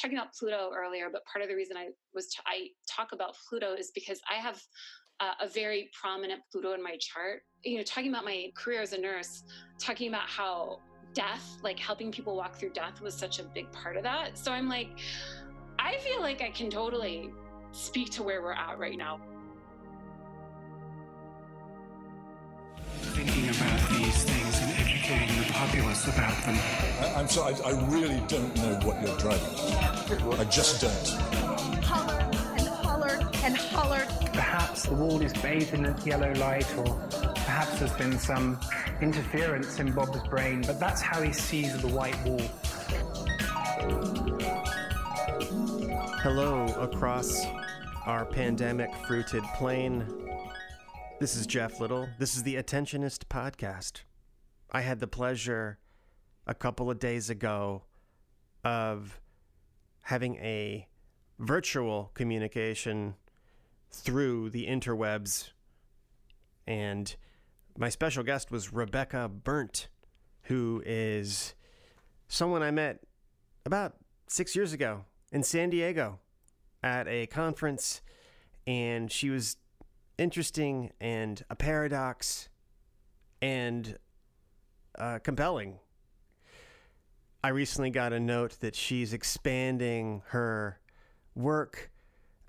talking about Pluto earlier, but part of the reason I was t- I talk about Pluto is because I have uh, a very prominent Pluto in my chart. You know, talking about my career as a nurse, talking about how death, like helping people walk through death, was such a big part of that. So I'm like, I feel like I can totally speak to where we're at right now. Educating the populace about them. I, am sorry, I, I, really don't know what you're driving at. I just don't. Holler and holler and holler. Perhaps the wall is bathed in a yellow light, or perhaps there's been some interference in Bob's brain, but that's how he sees the white wall. Hello across our pandemic fruited plain. This is Jeff Little. This is the Attentionist Podcast. I had the pleasure a couple of days ago of having a virtual communication through the interwebs. And my special guest was Rebekah Berndt, who is someone I met about six years ago in San Diego at a conference, and she was interesting and a paradox and uh, compelling. I recently got a note that she's expanding her work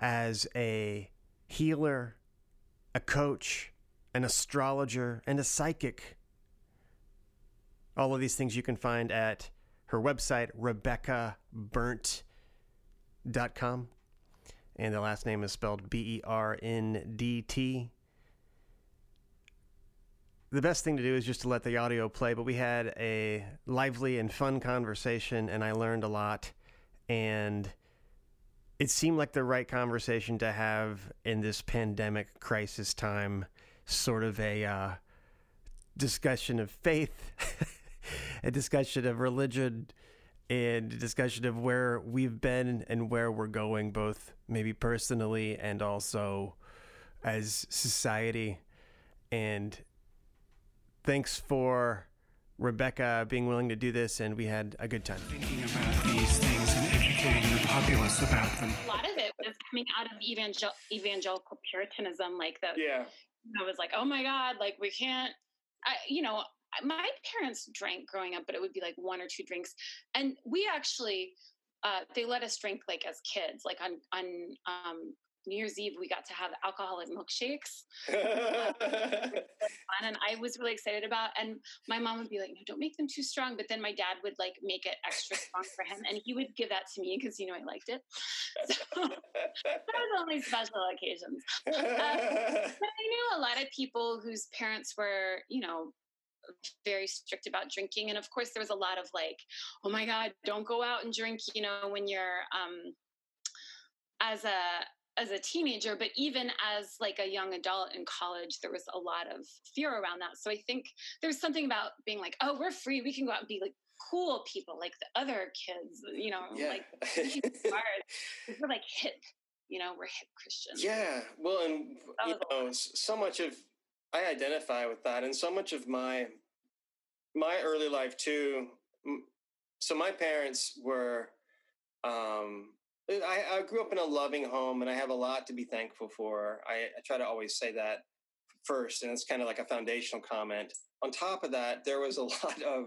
as a healer, a coach, an astrologer, and a psychic. All of these things you can find at her website, RebekahBerndt.com and the last name is spelled B E R N D T. The best thing to do is just to let the audio play, but we had a lively and fun conversation, and I learned a lot. And it seemed like the right conversation to have in this pandemic crisis time, sort of a uh, discussion of faith, a discussion of religion, and a discussion of where we've been and where we're going, both maybe personally and also as society. And thanks for Rebekah being willing to do this, and we had a good time. Thinking about these things and educating the populace about them. A lot of it was coming out of evangel- evangelical Puritanism, like the yeah. I was like, oh my god, like we can't. I, you know, my parents drank growing up, but it would be like one or two drinks. And we actually, uh, they let us drink like as kids, like on on um, New Year's Eve, we got to have alcoholic milkshakes. and I was really excited about. And my mom would be like, "No, don't make them too strong." But then my dad would like make it extra strong for him, and he would give that to me because you know I liked it. So that was only special occasions. Uh, but I knew a lot of people whose parents were, you know, very strict about drinking and of course there was a lot of like oh my god don't go out and drink you know when you're um as a as a teenager but even as like a young adult in college there was a lot of fear around that so i think there's something about being like oh we're free we can go out and be like cool people like the other kids you know yeah. like we're like hip you know we're hip christians yeah well and you know so much of I identify with that, and so much of my my early life too. So my parents were. Um, I, I, grew up in a loving home, and I have a lot to be thankful for. I, I try to always say that first, and it's kind of like a foundational comment. On top of that, there was a lot of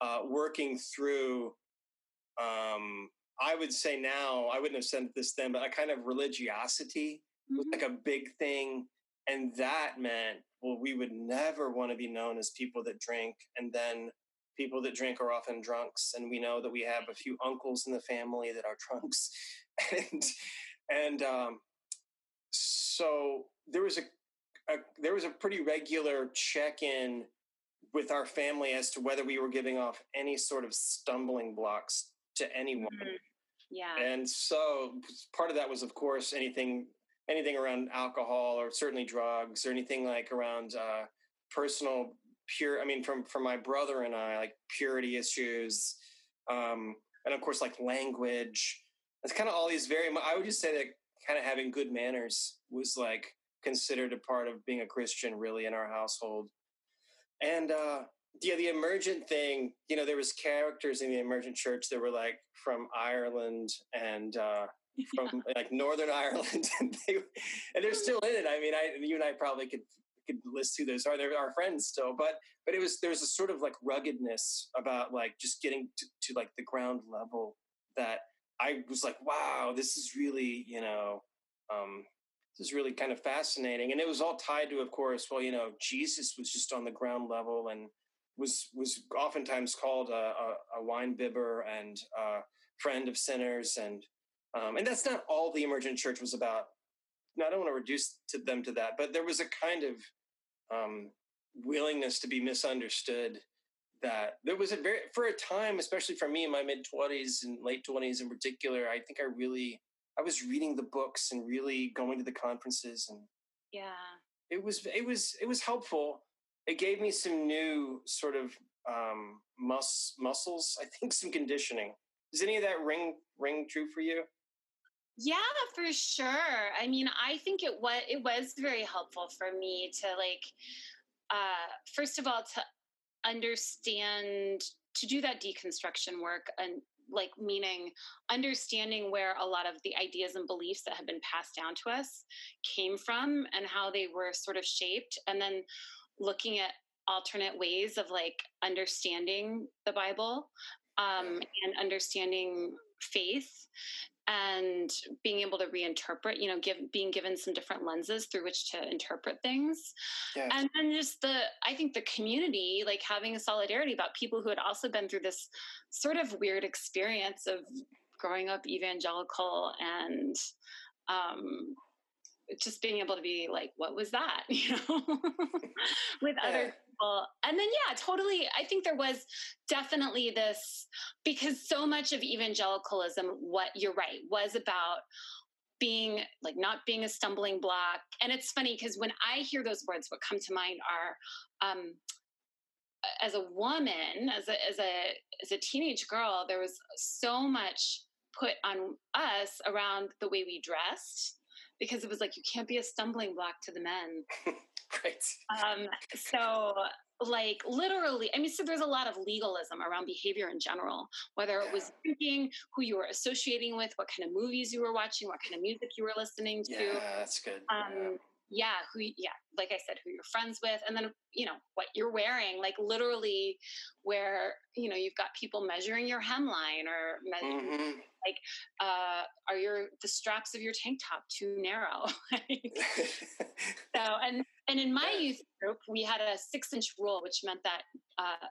uh, working through. Um, I would say now, I wouldn't have said this then, but a kind of religiosity mm-hmm. was like a big thing and that meant, well, we would never want to be known as people that drink. And then people that drink are often drunks. And we know that we have a few uncles in the family that are drunks. and, and, um, so there was a, a there was a pretty regular check-in with our family as to whether we were giving off any sort of stumbling blocks to anyone. Mm-hmm. Yeah. And so part of that was, of course, anything anything around alcohol or certainly drugs or anything like around uh, personal pure. I mean, from from my brother and I, like purity issues, um, and of course, like language. It's kind of all these very. I would just say that kind of having good manners was like considered a part of being a Christian, really, in our household. And uh, yeah, the emergent thing, you know, there was characters in the emergent church that were like from Ireland and uh, from like Northern Ireland, and, they, and they're still in it. I mean, I you and I probably could could list who those are. They're our friends still, but but it was there's a sort of like ruggedness about like just getting to, to like the ground level that I was like, wow, this is really you know. Um, this is really kind of fascinating, and it was all tied to, of course. Well, you know, Jesus was just on the ground level, and was was oftentimes called a, a, a wine bibber and a friend of sinners, and um, and that's not all the emergent church was about. Now, I don't want to reduce to them to that, but there was a kind of um, willingness to be misunderstood. That there was a very for a time, especially for me in my mid twenties and late twenties in particular. I think I really I was reading the books and really going to the conferences and yeah, it was it was it was helpful it gave me some new sort of um, mus- muscles. I think some conditioning. Does any of that ring ring true for you? Yeah, for sure. I mean, I think it was it was very helpful for me to like uh first of all to understand to do that deconstruction work and like meaning understanding where a lot of the ideas and beliefs that have been passed down to us came from and how they were sort of shaped and then looking at alternate ways of like understanding the Bible um, and understanding faith and being able to reinterpret you know give being given some different lenses through which to interpret things yes. and then just the i think the community like having a solidarity about people who had also been through this sort of weird experience of growing up evangelical and um, just being able to be like, what was that? You know, with yeah. other people. And then, yeah, totally. I think there was definitely this because so much of evangelicalism, what you're right, was about being like not being a stumbling block. And it's funny because when I hear those words, what come to mind are, um, as a woman, as a as a as a teenage girl, there was so much put on us around the way we dressed because it was like you can't be a stumbling block to the men. right. Um, so like literally i mean so there's a lot of legalism around behavior in general whether it was drinking who you were associating with what kind of movies you were watching what kind of music you were listening to yeah that's good um, yeah yeah who yeah like i said who you're friends with and then you know what you're wearing like literally where you know you've got people measuring your hemline or measuring, mm-hmm. Like uh are your the straps of your tank top too narrow so and and in my youth group we had a six inch rule which meant that uh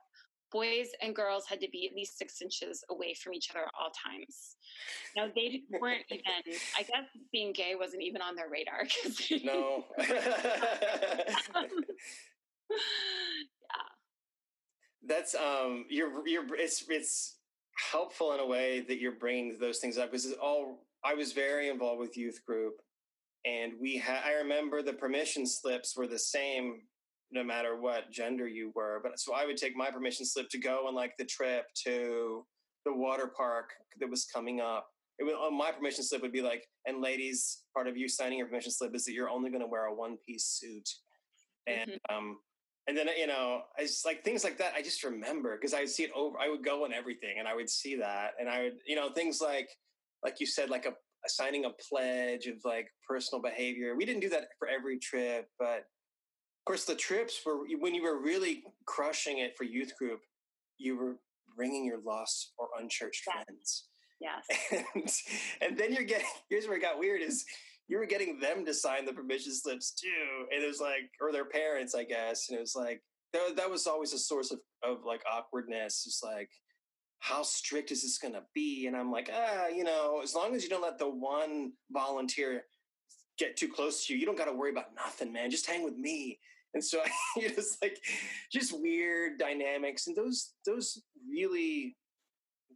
boys and girls had to be at least six inches away from each other at all times. No, they weren't even. I guess being gay wasn't even on their radar. no. yeah. That's um. You're you're. It's it's helpful in a way that you're bringing those things up because all. I was very involved with youth group, and we had. I remember the permission slips were the same no matter what gender you were. But so I would take my permission slip to go on like the trip to the water park that was coming up. It would, on my permission slip would be like, and ladies, part of you signing your permission slip is that you're only going to wear a one piece suit. And, mm-hmm. um, and then, you know, I just like things like that. I just remember because I would see it over, I would go on everything and I would see that. And I would, you know, things like, like you said, like a, signing a pledge of like personal behavior. We didn't do that for every trip, but of course, the trips were when you were really crushing it for youth group, you were bringing your lost or unchurched yes. friends. Yes. And, and then you're getting, here's where it got weird is you were getting them to sign the permission slips too. And it was like, or their parents, I guess. And it was like, that, that was always a source of, of like awkwardness. It's like, how strict is this going to be? And I'm like, ah, you know, as long as you don't let the one volunteer get too close to you, you don't got to worry about nothing, man. Just hang with me and so it was like just weird dynamics and those those really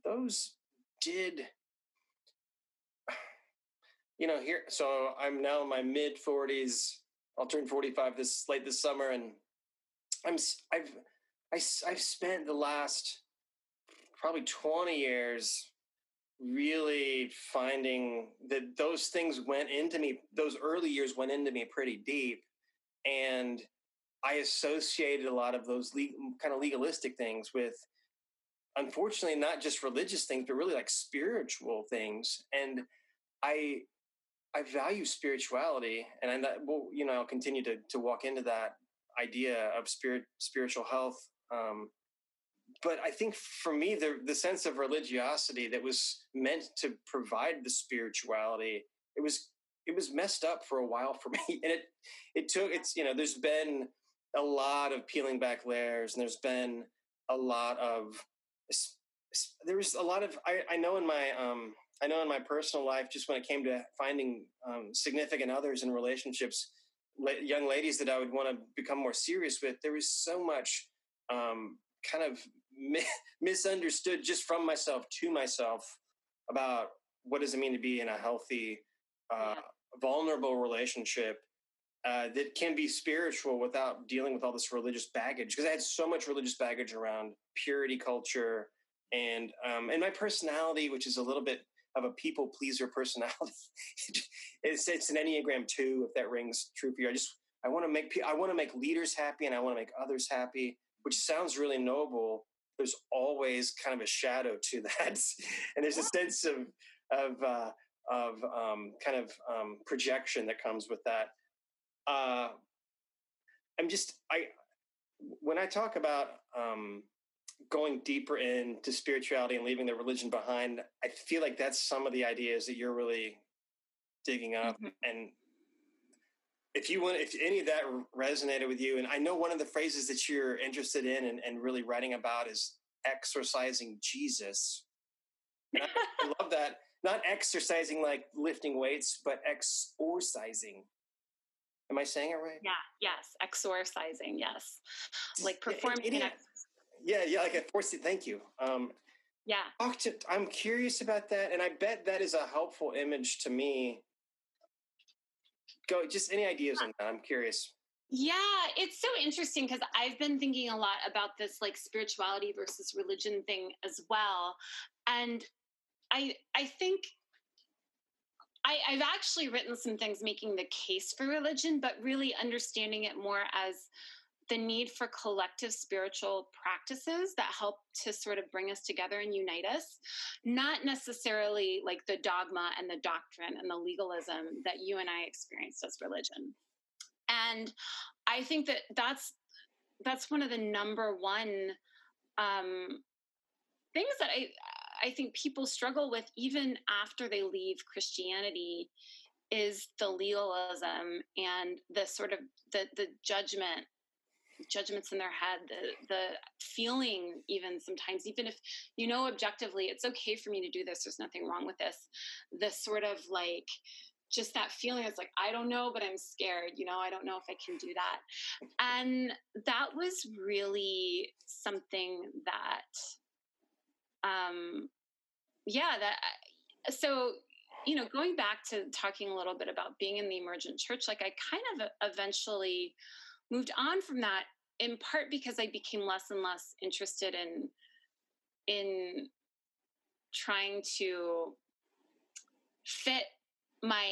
those did you know here so i'm now in my mid 40s i'll turn 45 this late this summer and i'm i've I, i've spent the last probably 20 years really finding that those things went into me those early years went into me pretty deep and I associated a lot of those kind of legalistic things with, unfortunately, not just religious things, but really like spiritual things. And I, I value spirituality, and I will, you know, I'll continue to to walk into that idea of spirit, spiritual health. Um, but I think for me, the the sense of religiosity that was meant to provide the spirituality, it was it was messed up for a while for me, and it it took it's you know there's been a lot of peeling back layers, and there's been a lot of there was a lot of I, I know in my um, I know in my personal life, just when it came to finding um, significant others in relationships, la- young ladies that I would want to become more serious with, there was so much um, kind of mi- misunderstood just from myself to myself about what does it mean to be in a healthy, uh, yeah. vulnerable relationship uh, that can be spiritual without dealing with all this religious baggage. Because I had so much religious baggage around purity culture and um, and my personality, which is a little bit of a people pleaser personality. it's it's an enneagram two, if that rings true for you. I just I want to make I want to make leaders happy, and I want to make others happy, which sounds really noble. There's always kind of a shadow to that, and there's a sense of of uh, of um, kind of um, projection that comes with that uh, I'm just I when I talk about um, going deeper into spirituality and leaving the religion behind, I feel like that's some of the ideas that you're really digging up. Mm-hmm. And if you want, if any of that resonated with you, and I know one of the phrases that you're interested in and, and really writing about is exercising Jesus. I, love that. Not exercising like lifting weights, but exorcising Am I saying it right? Yeah. Yes. Exorcising. Yes. Like performing. Any, yeah. Yeah. Like a force. Thank you. Um, yeah. To, I'm curious about that, and I bet that is a helpful image to me. Go. Just any ideas on that? I'm curious. Yeah, it's so interesting because I've been thinking a lot about this like spirituality versus religion thing as well. And I I think I, I've actually written some things making the case for religion, but really understanding it more as the need for collective spiritual practices that help to sort of bring us together and unite us, not necessarily like the dogma and the doctrine and the legalism that you and I experienced as religion. And I think that that's that's one of the number one um, things that I I think people struggle with even after they leave Christianity is the legalism and the sort of the the judgment judgments in their head the the feeling even sometimes even if you know objectively it's okay for me to do this there's nothing wrong with this. The sort of like just that feeling it's like i don't know but i'm scared you know i don't know if i can do that. And that was really something that um, yeah, that so you know, going back to talking a little bit about being in the emergent church, like I kind of eventually moved on from that in part because I became less and less interested in in trying to fit my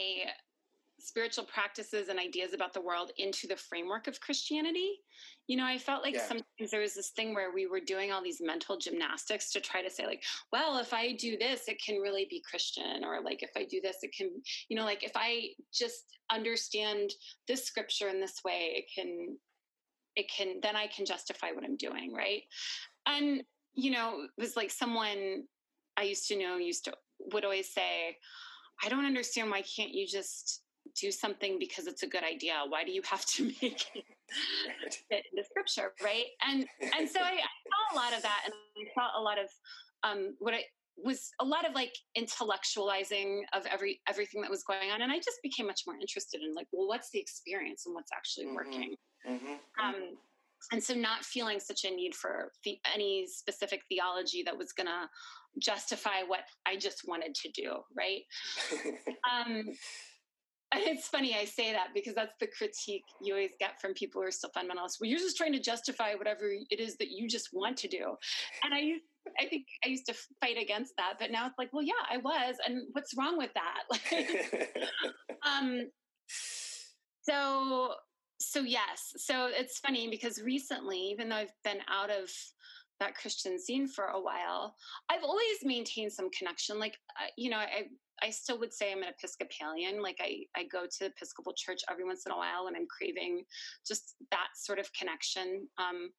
spiritual practices and ideas about the world into the framework of Christianity. You know, I felt like yeah. sometimes there was this thing where we were doing all these mental gymnastics to try to say, like, well, if I do this, it can really be Christian, or like if I do this, it can, you know, like if I just understand this scripture in this way, it can, it can, then I can justify what I'm doing, right? And, you know, it was like someone I used to know used to, would always say, I don't understand why can't you just do something because it's a good idea. Why do you have to make it fit in the scripture, right? And and so I, I, saw a lot of that, and I saw a lot of um, what I was a lot of like intellectualizing of every everything that was going on, and I just became much more interested in like, well, what's the experience and what's actually mm-hmm. working. Mm-hmm. Um, and so not feeling such a need for the, any specific theology that was going to justify what I just wanted to do, right? um, it's funny I say that because that's the critique you always get from people who are still fundamentalists. Well, you're just trying to justify whatever it is that you just want to do. And I I think I used to fight against that, but now it's like, well, yeah, I was, and what's wrong with that? Like, um, so so yes, so it's funny because recently, even though I've been out of that Christian scene for a while, I've always maintained some connection. Like, uh, you know, I I still would say I'm an Episcopalian. Like, I I go to the Episcopal church every once in a while, and I'm craving just that sort of connection. Um,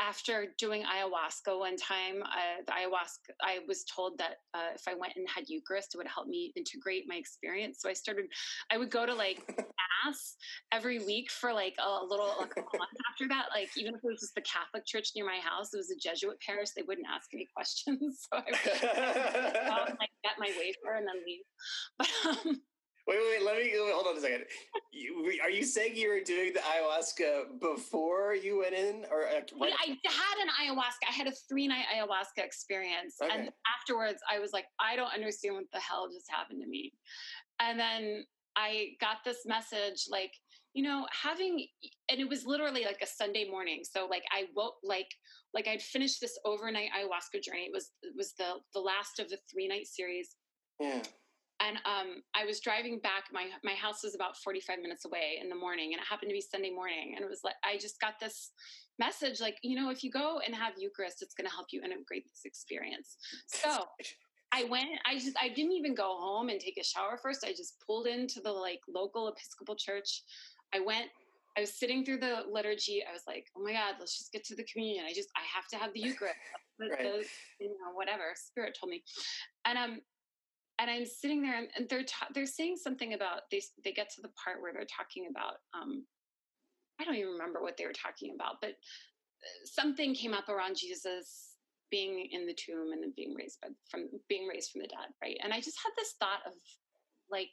after doing ayahuasca one time, uh, the ayahuasca, I was told that uh, if I went and had Eucharist, it would help me integrate my experience. So I started, I would go to like mass every week for like a little, like a month after that. Like even if it was just the Catholic church near my house, it was a Jesuit parish, they wouldn't ask any questions. So I would go like get my wafer and then leave. But um, Wait, wait, wait, let me hold on a second. You, are you saying you were doing the ayahuasca before you went in, or I had an ayahuasca. I had a three night ayahuasca experience, okay. and afterwards, I was like, I don't understand what the hell just happened to me. And then I got this message, like, you know, having, and it was literally like a Sunday morning. So like I woke, like, like I'd finished this overnight ayahuasca journey. It was it was the the last of the three night series. Yeah and um, I was driving back. My my house was about forty five minutes away in the morning, and it happened to be Sunday morning. And it was like I just got this message, like you know, if you go and have Eucharist, it's going to help you integrate this experience. So I went. I just I didn't even go home and take a shower first. I just pulled into the like local Episcopal church. I went. I was sitting through the liturgy. I was like, "Oh my God, let's just get to the communion." I just I have to have the Eucharist. Right. the, you know, whatever Spirit told me, and um, and I'm sitting there and, they're ta- they're saying something about they they get to the part where they're talking about um, I don't even remember what they were talking about, but uh, something came up around Jesus being in the tomb and then being raised by, from being raised from the dead, right? And I just had this thought of like,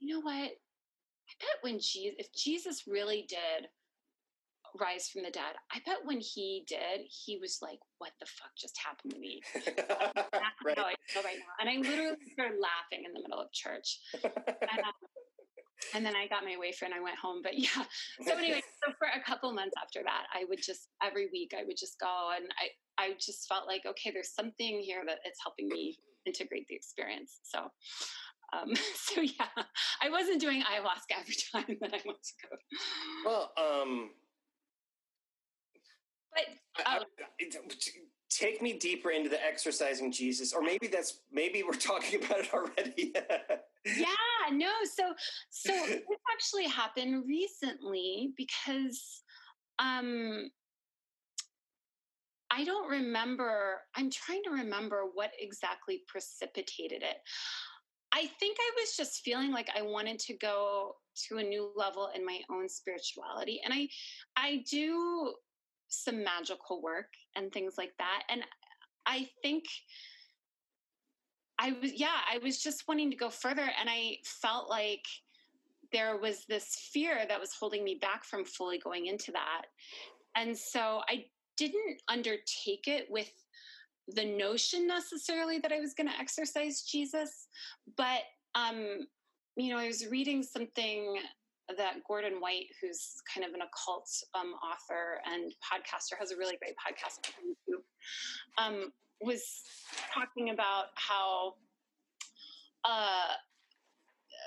you know what? I bet when Jesus, if Jesus really did rise from the dead. I bet when he did, he was like, "What the fuck just happened to me?" right. How I feel right now, and I literally started laughing in the middle of church. And, um, and then I got my wafer and I went home. But yeah, so anyway, so for a couple months after that, I would just every week I would just go and I I just felt like okay, there's something here that it's helping me integrate the experience. So. Um, so yeah, I wasn't doing ayahuasca every time that I went to go. Well, um, but um, take me deeper into the exercising Jesus, or maybe that's maybe we're talking about it already. yeah, no. So so this actually happened recently because um I don't remember. I'm trying to remember what exactly precipitated it. I think I was just feeling like I wanted to go to a new level in my own spirituality. And I I do some magical work and things like that. And I think I was, yeah, I was just wanting to go further. And I felt like there was this fear that was holding me back from fully going into that. And so I didn't undertake it with the notion necessarily that I was going to exercise Jesus, but um, you know, I was reading something that Gordon White, who's kind of an occult um, author and podcaster, has a really great podcast on YouTube, um, was talking about how uh,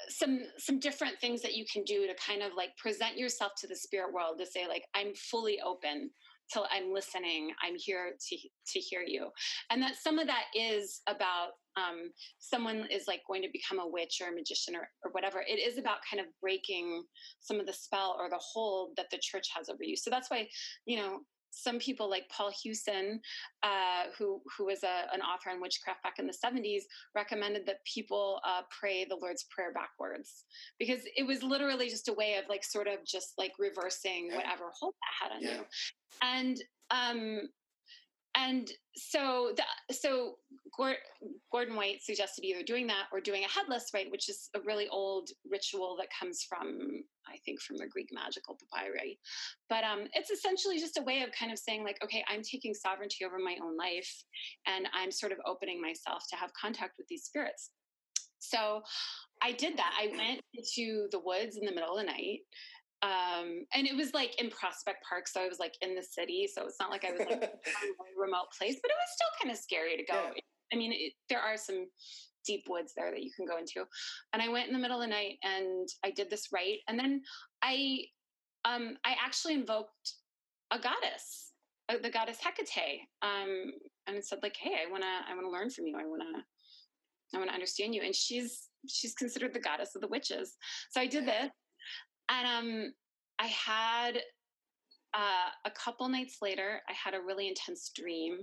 some some different things that you can do to kind of like present yourself to the spirit world to say like I'm fully open till I'm listening. I'm here to to hear you, and that some of that is about um, someone is like going to become a witch or a magician or, or whatever. It is about kind of breaking some of the spell or the hold that the church has over you. So that's why you know some people like Paul Huson, uh, who who was a, an author on witchcraft back in the 70s, recommended that people uh, pray the Lord's Prayer backwards because it was literally just a way of like sort of just like reversing whatever hold that had on yeah. you. And um, and so the, so Gordon White suggested either doing that or doing a headless rite, which is a really old ritual that comes from I think from the Greek magical papyri. But um, it's essentially just a way of kind of saying like, okay, I'm taking sovereignty over my own life, and I'm sort of opening myself to have contact with these spirits. So I did that. I went into the woods in the middle of the night um, and it was like in Prospect Park, so I was like in the city, so it's not like I was like a remote place, but it was still kind of scary to go. Yeah. I mean, it, there are some deep woods there that you can go into, and I went in the middle of the night and I did this rite, and then I um, I actually invoked a goddess, uh, the goddess Hecate, um, and said like, "Hey, I wanna, I wanna learn from you. I wanna, I wanna understand you." And she's she's considered the goddess of the witches. So I did this, and um, I had uh, a couple nights later, I had a really intense dream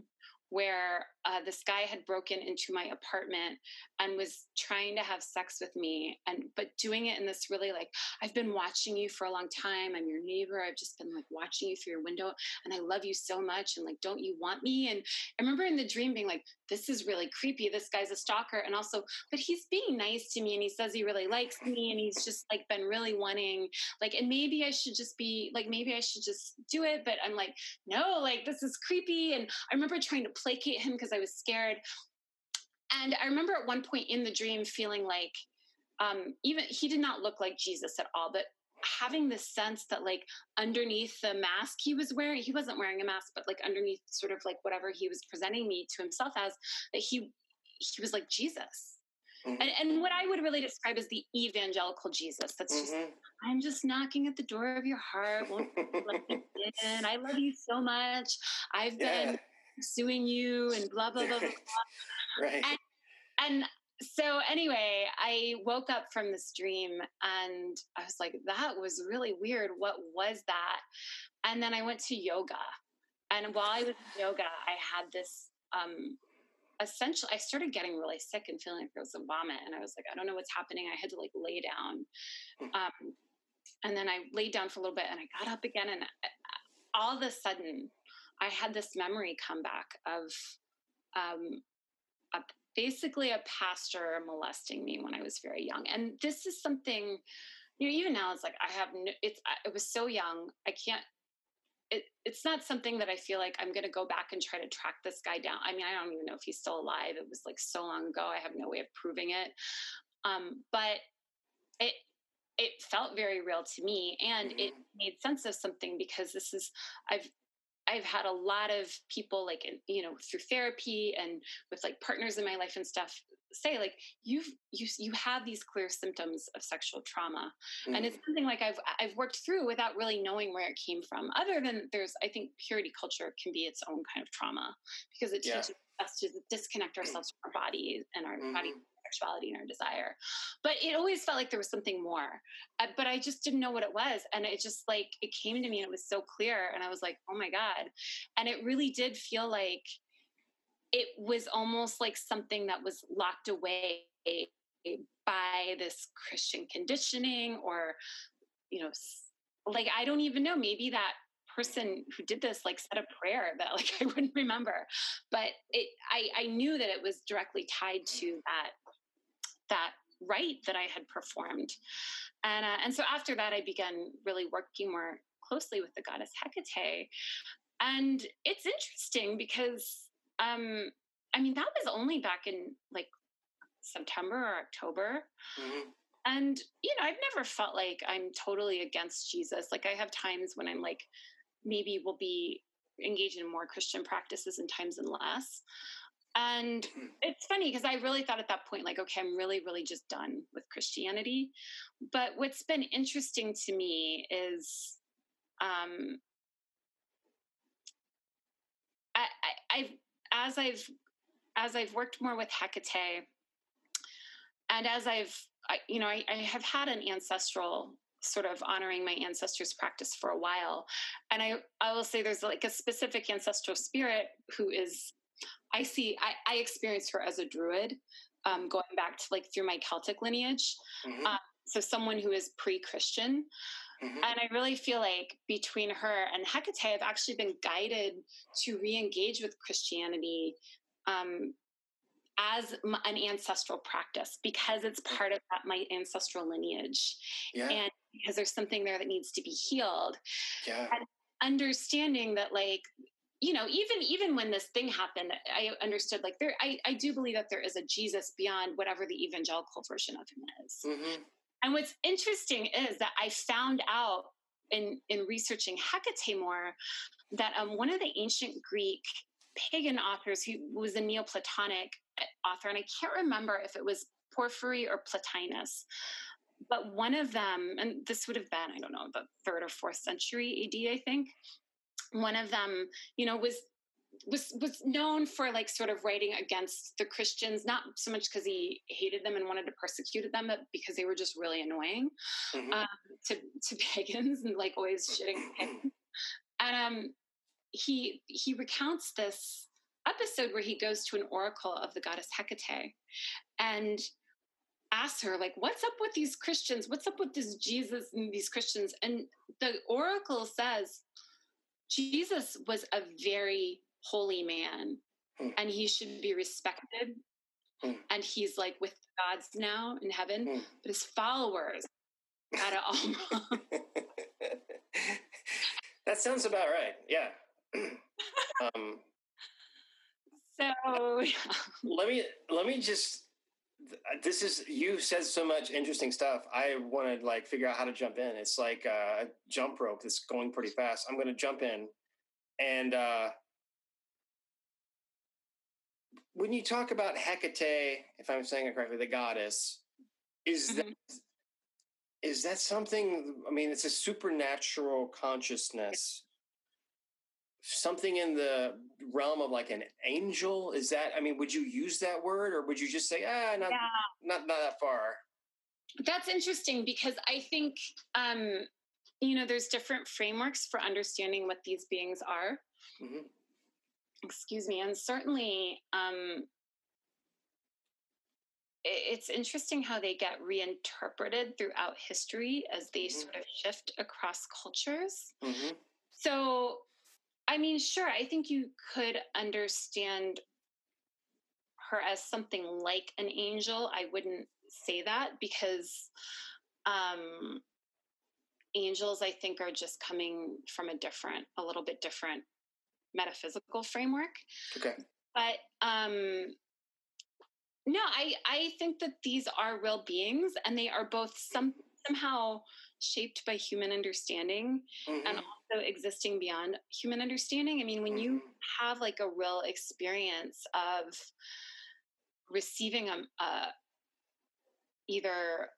where uh, this guy had broken into my apartment and was trying to have sex with me and but doing it in this really like i've been watching you for a long time. I'm your neighbor. I've just been like watching you through your window and i love you so much and like don't you want me? And i remember in the dream being like this is really creepy. This guy's a stalker. And also but he's being nice to me and he says he really likes me and he's just like been really wanting like and maybe i should just be like maybe i should just do it but i'm like no like this is creepy. And i remember trying to placate him because i was scared and I remember at one point in the dream feeling like um, even he did not look like Jesus at all, but having this sense that like underneath the mask he was wearing, he wasn't wearing a mask, but like underneath sort of like whatever he was presenting me to himself as, that he he was like Jesus. Mm-hmm. And, and what I would really describe as the evangelical Jesus. That's just, mm-hmm. I'm just knocking at the door of your heart. Won't let me in? I love you so much. I've yeah. been suing you and blah blah blah blah. blah. right. And, and so anyway, I woke up from this dream and I was like, that was really weird. What was that? And then I went to yoga. And while I was in yoga, I had this um essentially I started getting really sick and feeling like there was a vomit. And I was like, I don't know what's happening. I had to like lay down. Hmm. Um, and then I laid down for a little bit and I got up again and uh, all of a sudden I had this memory come back of um, a, basically a pastor molesting me when I was very young. And this is something, you know, even now it's like I have, no, it's, it was so young. I can't, it, it's not something that I feel like I'm going to go back and try to track this guy down. I mean, I don't even know if he's still alive. It was like so long ago. I have no way of proving it. Um, but it, it felt very real to me and it mm-hmm. made sense of something because this is i've I've had a lot of people like you know through therapy and with like partners in my life and stuff say like you've you you have these clear symptoms of sexual trauma mm. and it's mm. something like I've I've worked through without really knowing where it came from other than there's I think purity culture can be its own kind of trauma because it teaches yeah. us to disconnect ourselves from our body and our mm. body sexuality and our desire. But it always felt like there was something more. Uh, but I just didn't know what it was. And it just like, it came to me and it was so clear. And I was like, oh my God. And it really did feel like it was almost like something that was locked away by this Christian conditioning or, you know, like I don't even know, maybe that person who did this like said a prayer that like I wouldn't remember. But it I, I knew that it was directly tied to that that rite that I had performed. And, uh, and so after that, I began really working more closely with the goddess Hecate. And it's interesting because, um, I mean, that was only back in like September or October. Mm-hmm. And, you know, I've never felt like I'm totally against Jesus. Like, I have times when I'm like, maybe we'll be engaged in more Christian practices and times and less. And mm-hmm. it's funny because I really thought at that point, like, okay, I'm really, really just done with Christianity. But what's been interesting to me is um, I, I, I've as I've as I've worked more with Hecate, and as I've I, you know I, I have had an ancestral sort of honoring my ancestors practice for a while and i i will say there's like a specific ancestral spirit who is I see, I, I experienced her as a druid, um, going back to like through my Celtic lineage. Mm-hmm. Um, so someone who is pre-Christian. Mm-hmm. And I really feel like between her and Hecate, I've actually been guided to re-engage with Christianity um, as an ancestral practice because it's mm. part of that, my ancestral lineage, yeah. and because there's something there that needs to be healed. Yeah. And understanding that, like you know even even when this thing happened i understood like there i, I do believe that there is a jesus beyond whatever the evangelical version of him is mm-hmm. and what's interesting is that i found out in in researching hecate more that um, one of the ancient greek pagan authors who was a neoplatonic author and i can't remember if it was porphyry or plotinus but one of them, and this would have been, I don't know, the third or fourth century AD, I think. One of them, you know, was was was known for like sort of writing against the Christians, not so much because he hated them and wanted to persecute them, but because they were just really annoying Mhm. um, to to pagans and like always shitting. pagans. And um, he he recounts this episode where he goes to an oracle of the goddess Hecate and asks her like what's up with these christians what's up with this jesus and these christians and the oracle says jesus was a very holy man Hmm. and he should be respected Hmm. and he's like with gods now in heaven Hmm. but his followers got it all that sounds about right. Yeah. um, so let me let me just. This is you said so much interesting stuff. I want to like figure out how to jump in. It's like a jump rope that's going pretty fast. I'm going to jump in, and uh, when you talk about Hecate, if I'm saying it correctly, the goddess, is that Mhm. is that something? I mean, it's a supernatural consciousness. Something in the realm of like an angel. Is that? I mean, would you use that word, or would you just say, ah, not yeah not not that far? That's interesting because I think, um, you know, there's different frameworks for understanding what these beings are. hmm Excuse me. And certainly, um, it's interesting how they get reinterpreted throughout history as they Mhm. sort of shift across cultures. hmm So, I mean, sure, I think you could understand her as something like an angel. I wouldn't say that because um, angels, I think, are just coming from a different, a little bit different metaphysical framework. Okay. But um, no, I I think that these are real beings, and they are both some somehow shaped by human understanding Mhm. and also existing beyond human understanding. I mean, when you Mhm. have like a real experience of receiving a, a either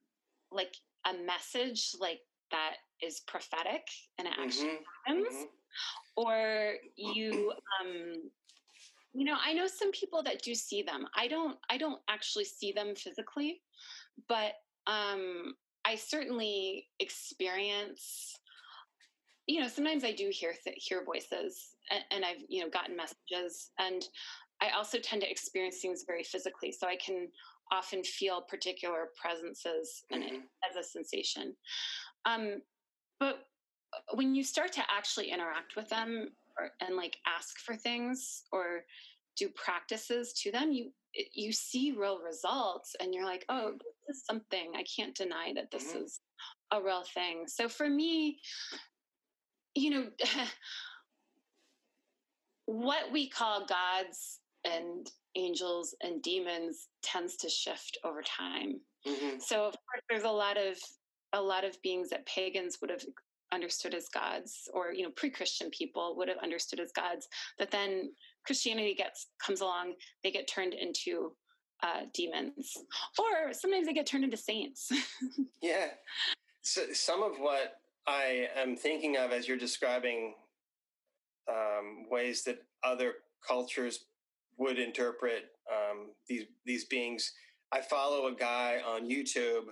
like a message like that is prophetic and it actually Mhm. happens, Mhm. or you um you know i know some people that do see them i don't i don't actually see them physically but um i certainly experience you know sometimes i do hear th- hear voices and, and i've you know gotten messages and i also tend to experience things very physically so i can often feel particular presences Mhm. as a sensation um but when you start to actually interact with them or, and like ask for things or do practices to them you you see real results and you're like oh this is something i can't deny that this Mhm. is a real thing so for me you know what we call gods and angels and demons tends to shift over time Mhm. so of course there's a lot of a lot of beings that pagans would have understood as gods or you know pre-christian people would have understood as gods but then christianity gets comes along they get turned into uh, demons or sometimes they get turned into saints Yeah. So some of what I am thinking of as you're describing um, ways that other cultures would interpret um, these these beings. I follow a guy on YouTube.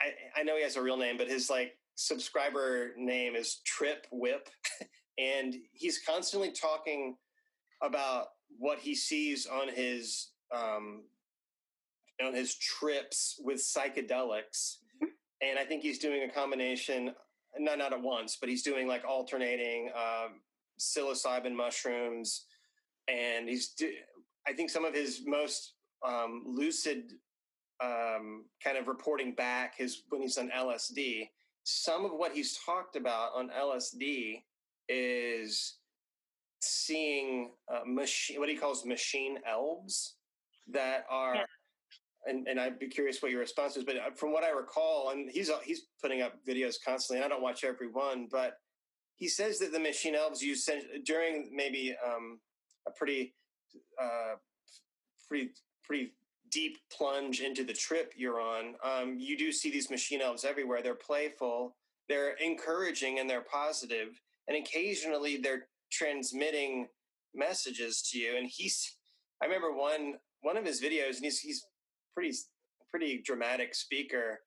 I, I know he has a real name, but his like subscriber name is Trip Whip, and he's constantly talking about what he sees on his um, on his trips with psychedelics. And I think he's doing a combination, not not at once, but he's doing like alternating um, psilocybin mushrooms, and he's. Do, I think some of his most um, lucid um, kind of reporting back is when he's on LSD. Some of what he's talked about on LSD is seeing uh, machine, what he calls machine elves that are. Yeah. And, and I'd be curious what your response is, but uh, from what I recall, and he's uh, he's putting up videos constantly, and I don't watch every one, but he says that the machine elves use during maybe um, a pretty uh, pretty pretty deep plunge into the trip you're on, um, you do see these machine elves everywhere. They're playful, they're encouraging, and they're positive, and occasionally they're transmitting messages to you. And he's, I remember one one of his videos, and he's he's pretty pretty dramatic speaker.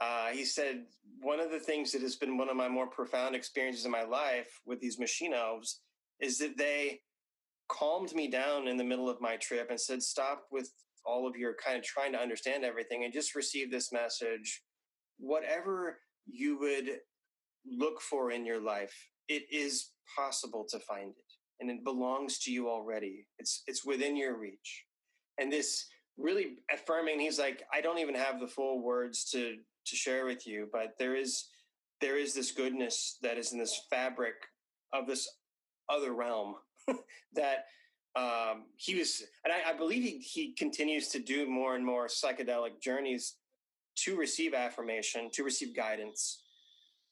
Uh, he said one of the things that has been one of my more profound experiences in my life with these machine elves is that they calmed me down in the middle of my trip and said, "Stop with all of your kind of trying to understand everything and just receive this message. Whatever you would look for in your life, it is possible to find it, and it belongs to you already. It's it's within your reach." And this really affirming. He's like, "I don't even have the full words to to share with you, but there is there is this goodness that is in this fabric of this other realm that um, he was, and I, I believe he, he continues to do more and more psychedelic journeys to receive affirmation, to receive guidance.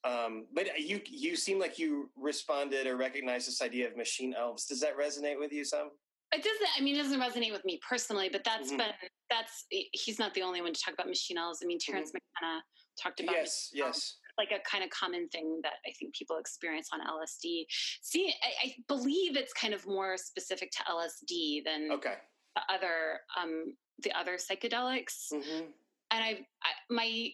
Um, but you you seem like you responded or recognized this idea of machine elves. Does that resonate with you some? It doesn't. I mean, it doesn't resonate with me personally, but that's Mhm. been that's he's not the only one to talk about machine elves. I mean, Terence McKenna talked about Yes, yes. like a kind of common thing that I think people experience on LSD. See, I, I believe it's kind of more specific to LSD than Okay. the other um, the other psychedelics. hmm And I, I my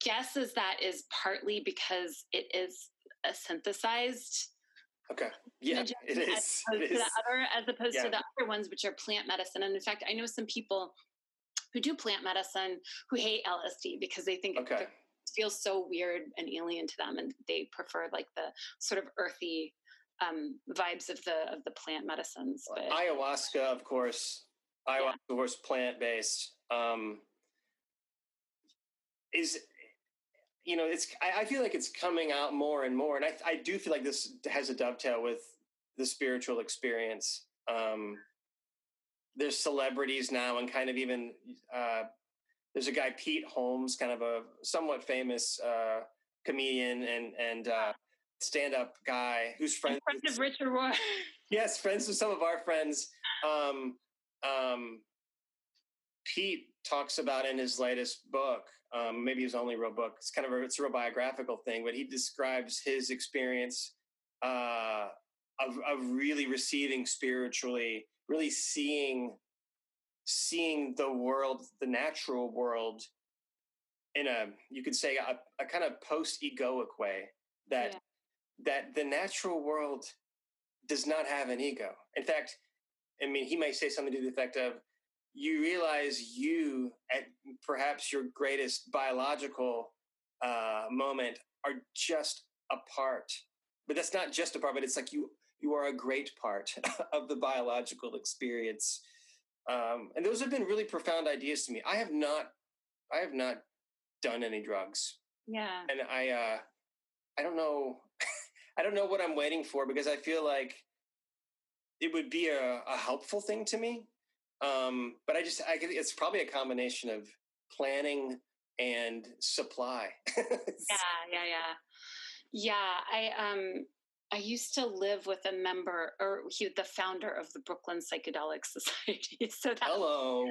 guess is that is partly because it is a synthesized Okay. Yeah, it as opposed It to the other as opposed Yeah. to the other ones which are plant medicine and in fact i know some people who do plant medicine who hate lsd because they think Okay. it feels so weird and alien to them and they prefer like the sort of earthy um, vibes of the of the plant medicines but ayahuasca, of course, ayahuasca, of course, plant based. Um, is you know, it's I, I feel like it's coming out more and more, and I I do feel like this has a dovetail with the spiritual experience. Um, there's celebrities now, and kind of even uh, there's a guy Pete Holmes, kind of a somewhat famous uh, comedian and and uh, stand up guy who's friends front with of richard rohr yes, friends with some of our friends. Um, um, Pete talks about in his latest book, um, maybe his only real book. It's kind of a it's a real biographical thing, but he describes his experience uh, of of really receiving spiritually, really seeing seeing the world, the natural world, in a you could say a, a kind of post egoic way that Yeah. that the natural world does not have an ego. In fact, I mean, he may say something to the effect of, you realize you, at perhaps your greatest biological uh, moment, are just a part. But that's not just a part, but it's like you you are a great part of the biological experience. Um, and those have been really profound ideas to me. I have not, I have not done any drugs yeah and I uh I don't know I don't know what I'm waiting for because I feel like it would be a, a helpful thing to me. Um, but I just I it's probably a combination of planning and supply. yeah yeah yeah yeah i um i used to live with a member or he the founder of the brooklyn psychedelic society so that Hello,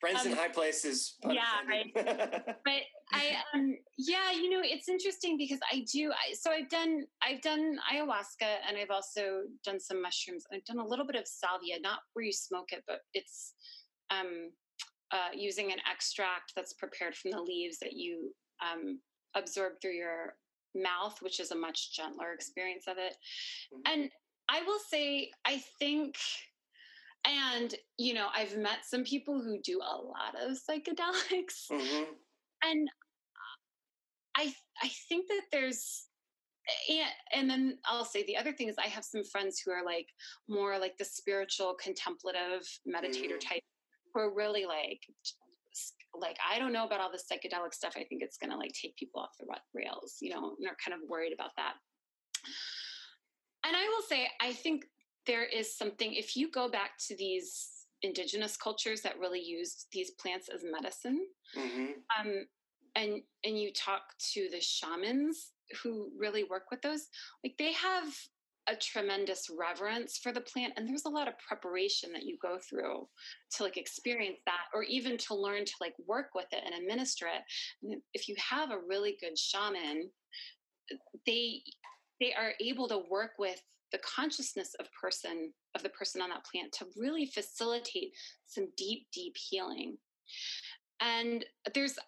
friends in Um, high places. yeah, intended. but I um yeah, you know, it's interesting because I do I so I've done I've done ayahuasca and I've also done some mushrooms. I've done a little bit of salvia, not where you smoke it, but it's um uh, using an extract that's prepared from the leaves that you um, absorb through your mouth, which is a much gentler experience of it. Mhm. And I will say, I think, and you know, I've met some people who do a lot of psychedelics, Mhm. and I I think that there's and, and then I'll say the other thing is I have some friends who are like more like the spiritual contemplative meditator Mm. type who are really like like I don't know about all this psychedelic stuff. I think it's gonna like take people off the rails, you know, and they're kind of worried about that. And I will say, I think there is something if you go back to these indigenous cultures that really used these plants as medicine, Mhm. um, and and you talk to the shamans who really work with those, like they have a tremendous reverence for the plant and there's a lot of preparation that you go through to like experience that or even to learn to like work with it and administer it. And if you have a really good shaman they they are able to work with the consciousness of person of the person on that plant to really facilitate some deep deep healing. And there's uh,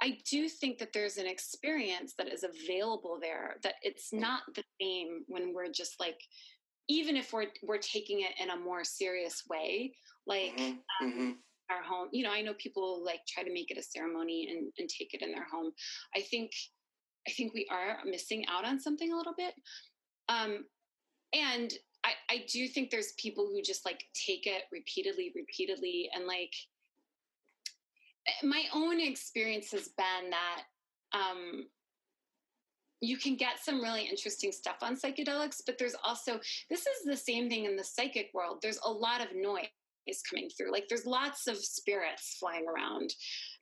I do think that there's an experience that is available there that it's not the same when we're just like even if we're we're taking it in a more serious way like mm-hmm. Um, mm-hmm. our home you know i know people like try to make it a ceremony and, and take it in their home i think i think we are missing out on something a little bit um and i i do think there's people who just like take it repeatedly repeatedly and like my own experience has been that um, you can get some really interesting stuff on psychedelics, but there's also, this is the same thing in the psychic world. There's a lot of noise coming through. Like there's lots of spirits flying around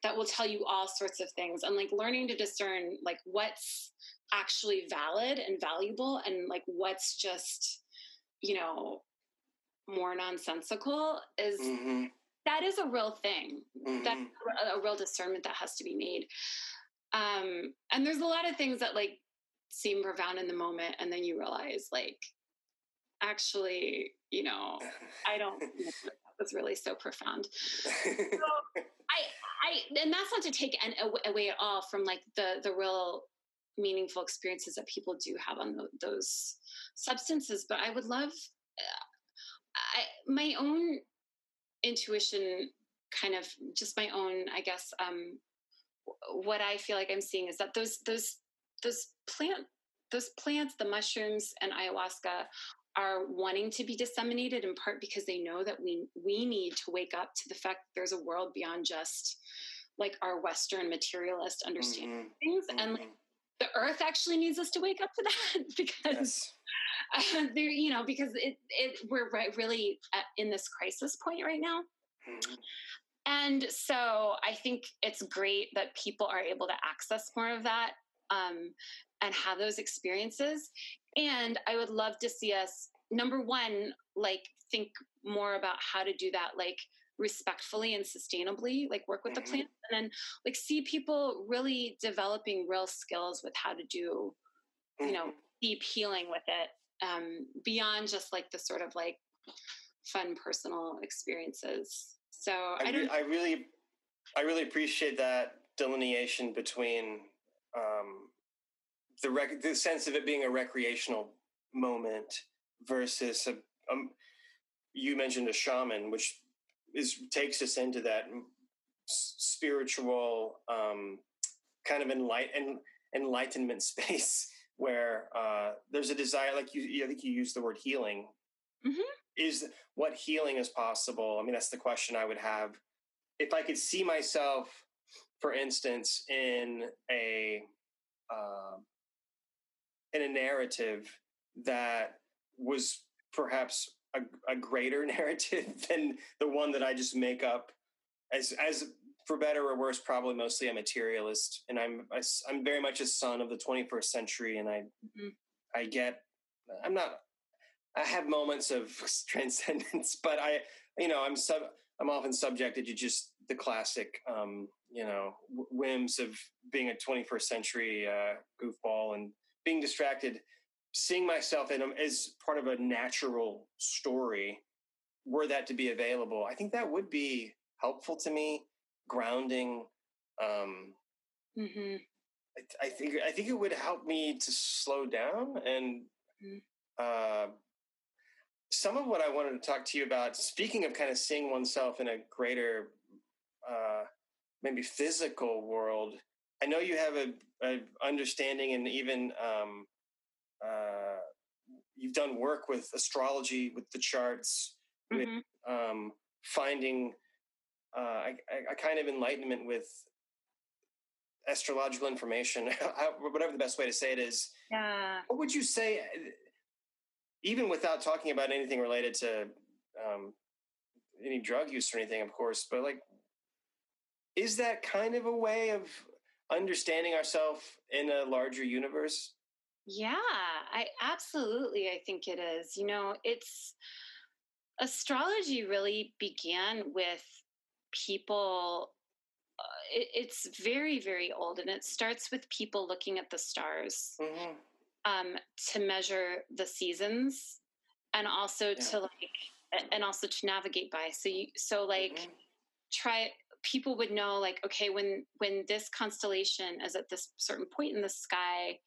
that will tell you all sorts of things. And like learning to discern like what's actually valid and valuable and like what's just, you know, more nonsensical is mm-hmm that is a real thing. Mm-hmm. That's a, a, real discernment that has to be made. Um, and there's a lot of things that like seem profound in the moment, and then you realize like, actually, you know, I don't. that was really so profound. So I, I, and that's not to take an, away at all from like the the real meaningful experiences that people do have on the, those substances. But I would love. Uh, I, my own intuition kind of just my own i guess um what i feel like i'm seeing is that those those those plant those plants the mushrooms and ayahuasca are wanting to be disseminated in part because they know that we we need to wake up to the fact that there's a world beyond just like our western materialist understanding mm-hmm. things mm-hmm. and like mm-hmm. the earth actually needs us to wake up to that because uh, there, you know, because it, it we're right, really in this crisis point right now. Mm-hmm. And so I think it's great that people are able to access more of that um, and have those experiences. And I would love to see us, number one, like think more about how to do that, like respectfully and sustainably, like work with mm-hmm. the plants, and then like see people really developing real skills with how to do, you know, mm-hmm. deep healing with it um, beyond just like the sort of like fun personal experiences. So I, I don't. I really, I really appreciate that delineation between um, the rec- the sense of it being a recreational moment versus a. Um, you mentioned a shaman, which is takes us into that spiritual um, kind of enlighten, enlightenment space where uh, there's a desire, like you, I think you used the word healing. Mm-hmm. Is what healing is possible? I mean, that's the question I would have. If I could see myself, for instance, in a uh, in a narrative that was perhaps a, a greater narrative than the one that I just make up as as for better or worse, probably mostly a materialist, and I'm I, am i am very much a son of the 21st century, and I mm-hmm. I get I'm not I have moments of transcendence, but I you know I'm sub I'm often subjected to just the classic um, you know whims of being a 21st century uh, goofball and being distracted. Seeing myself in as part of a natural story, were that to be available, I think that would be helpful to me grounding. Um, mm-hmm. I, I, think I think it would help me to slow down and. Mm-hmm. Uh, some of what I wanted to talk to you about, speaking of kind of seeing oneself in a greater, uh, maybe physical world, I know you have a, a understanding and even um, uh, you've done work with astrology, with the charts, mm-hmm. with um, finding uh, a, kind of enlightenment with astrological information, whatever the best way to say it is. Yeah. What would you say, even without talking about anything related to um, any drug use or anything, of course, but like, is that kind of a way of understanding ourselves in a larger universe? Yeah, I absolutely I think it is. You know, it's astrology really began with people uh, it, it's very very old and it starts with people looking at the stars hmm um, to measure the seasons and also Yeah. to like and also to navigate by so you so like Mhm. try people would know like okay when when this constellation is at this certain point in the sky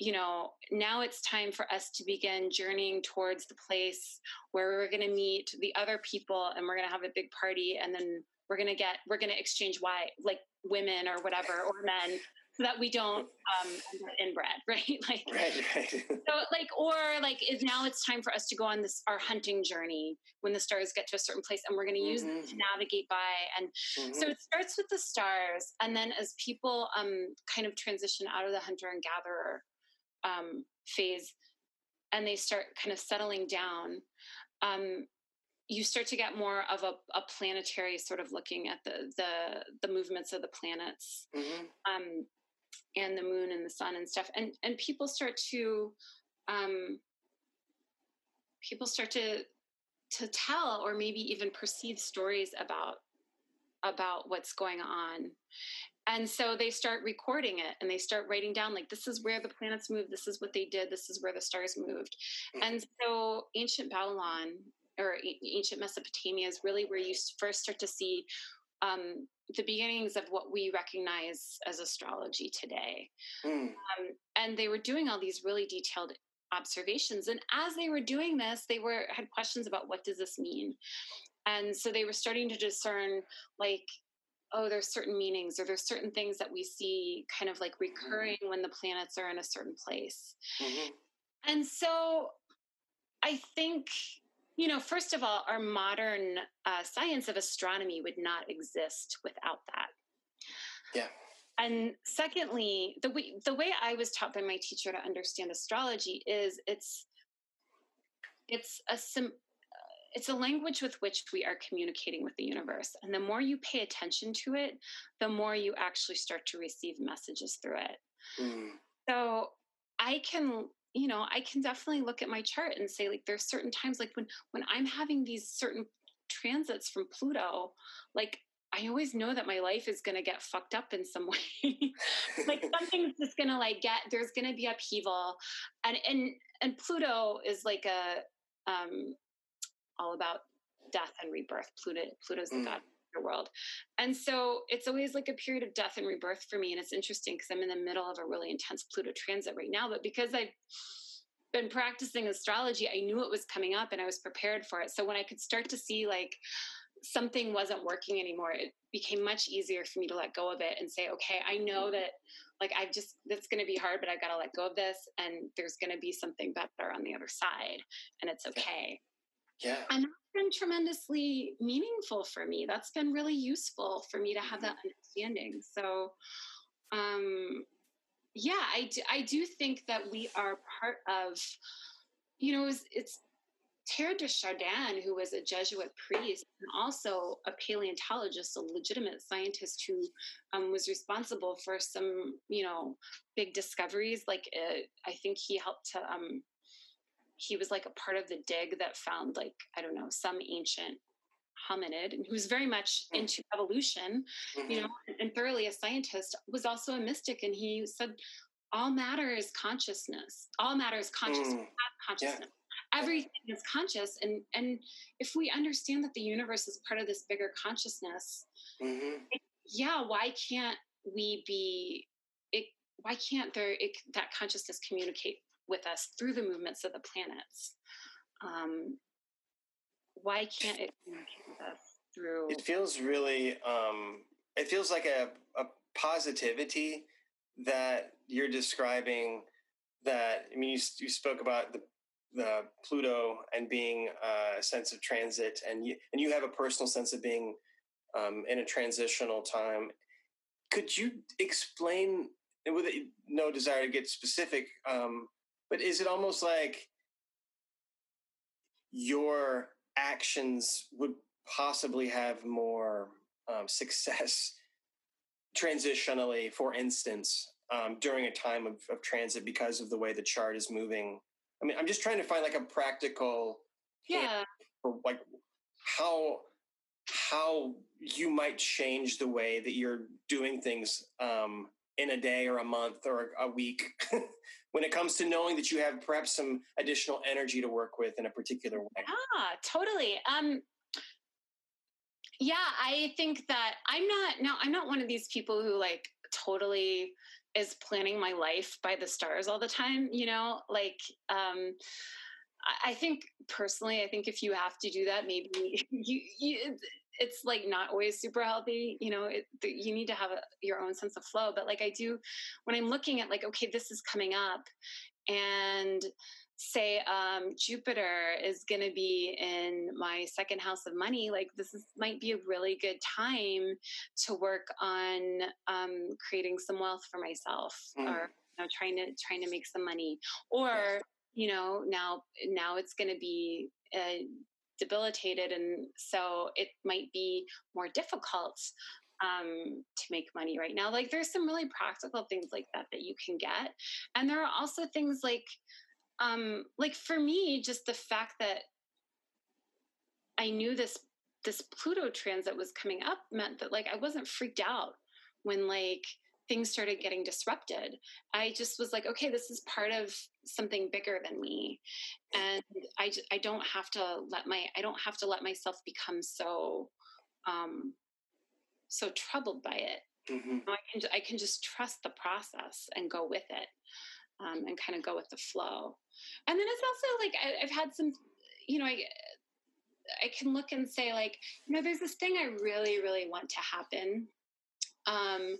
you know now it's time for us to begin journeying towards the place where we're going to meet the other people and we're going to have a big party and then we're going to get we're going to exchange why like women or whatever or men so that we don't um end up inbred right like Right, right. so like or like is now it's time for us to go on this our hunting journey when the stars get to a certain place and we're going to use them to navigate by and so Mhm. it starts with the stars and then as people um kind of transition out of the hunter and gatherer um phase and they start kind of settling down um you start to get more of a, a planetary sort of looking at the the the movements of the planets Mhm. um, and the moon and the sun and stuff and and people start to um, people start to to tell or maybe even perceive stories about about what's going on and so they start recording it and they start writing down like this is where the planets move this is what they did this is where the stars moved. And so ancient babylon or ancient mesopotamia is really where you first start to see um, the beginnings of what we recognize as astrology today. Mm. um, and they were doing all these really detailed observations and as they were doing this they were had questions about what does this mean? And so they were starting to discern like oh there's certain meanings or there's certain things that we see kind of like recurring when the planets are in a certain place Mhm. and so I think, you know, first of all, our modern uh, science of astronomy would not exist without that. Yeah. And secondly, the way the way I was taught by my teacher to understand astrology is it's it's a sim, it's a language with which we are communicating with the universe, and the more you pay attention to it, the more you actually start to receive messages through it. Mm. So I can, you know, I can definitely look at my chart and say like there's certain times like when when I'm having these certain transits from Pluto, like I always know that my life is going to get fucked up in some way. like something's just going to like get there's going to be upheaval and and and Pluto is like a um all about death and rebirth. Pluto Pluto's the Mm. god of the world. And so it's always like a period of death and rebirth for me. And it's interesting because I'm in the middle of a really intense Pluto transit right now. But because I've been practicing astrology, I knew it was coming up and I was prepared for it. So when I could start to see like something wasn't working anymore, it became much easier for me to let go of it and say, okay, I know that like I've just, that's going to be hard, but I've got to let go of this. And there's going to be something better on the other side. And it's okay Yeah. and that's been tremendously meaningful for me that's been really useful for me to have that understanding so um yeah i do, I do think that we are part of you know it's, it's Teilhard de Chardin, who was a Jesuit priest and also a paleontologist, a legitimate scientist who um, was responsible for some, you know, big discoveries. Like uh, I think he helped to um, he was like a part of the dig that found like i don't know some ancient hominid and who was very much Hmm. into evolution you Mhm. know and thoroughly a scientist was also a mystic and he said all matter is consciousness all matter is consciousness Mm. consciousness everything is conscious and and if we understand that the universe is part of this bigger consciousness Mhm. yeah why can't we be it why can't there it, that consciousness communicate with us through the movements of the planets um why can't it communicate with us through It feels really. Um, it feels like a, a positivity that you're describing. That I mean, you, you spoke about the the Pluto and being uh, a sense of transit, and you and you have a personal sense of being um, in a transitional time. Could you explain, with no desire to get specific, um, but is it almost like your actions would possibly have more um, success transitionally, for instance, um, during a time of, of transit because of the way the chart is moving. I mean, I'm just trying to find like a practical Yeah. for like how how you might change the way that you're doing things um, in a day or a month or a week when it comes to knowing that you have perhaps some additional energy to work with in a particular way. Ah, totally. Um, yeah, I think that I'm not now. I'm not one of these people who like totally is planning my life by the stars all the time. You know, like um, I, think personally, I think if you have to do that, maybe you, you it's like not always super healthy. You know, it, you need to have a, your own sense of flow. But like I do, when I'm looking at like, okay, this is coming up, and say um, Jupiter is going to be in my second house of money, like this is, might be a really good time to work on um, creating some wealth for myself, Mm. or you know, trying to trying to make some money, or you know, now now it's going to be. Uh, debilitated and so it might be more difficult um, to make money right now. Like there's some really practical things like that that you can get and there are also things like um like for me just the fact that i knew this this pluto transit was coming up meant that like i wasn't freaked out when like things started getting disrupted i just was like okay this is part of something bigger than me. And I I don't have to let my i don't have to let myself become so um so troubled by it. Hmm I can I can just trust the process and go with it, um, and kind of go with the flow. And then it's also like I, I've had some, you know, I I can look and say like, you know, there's this thing I really really want to happen, um,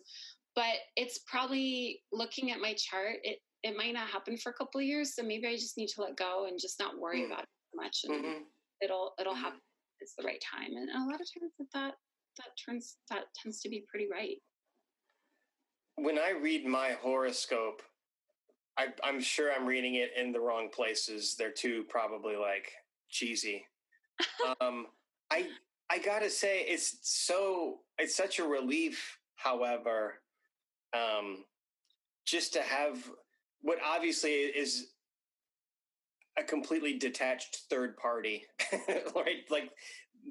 but it's probably looking at my chart. It it might not happen for a couple of years, so maybe I just need to let go and just not worry Mm. about it much, and hmm it'll it'll Mhm. happen. It's the right time, and a lot of times that that that turns that tends to be pretty right. When I read my horoscope, I, I'm sure I'm reading it in the wrong places. They're too probably like cheesy. um, I I gotta say it's so it's such a relief. However, um, just to have what obviously is a completely detached third party, right? Like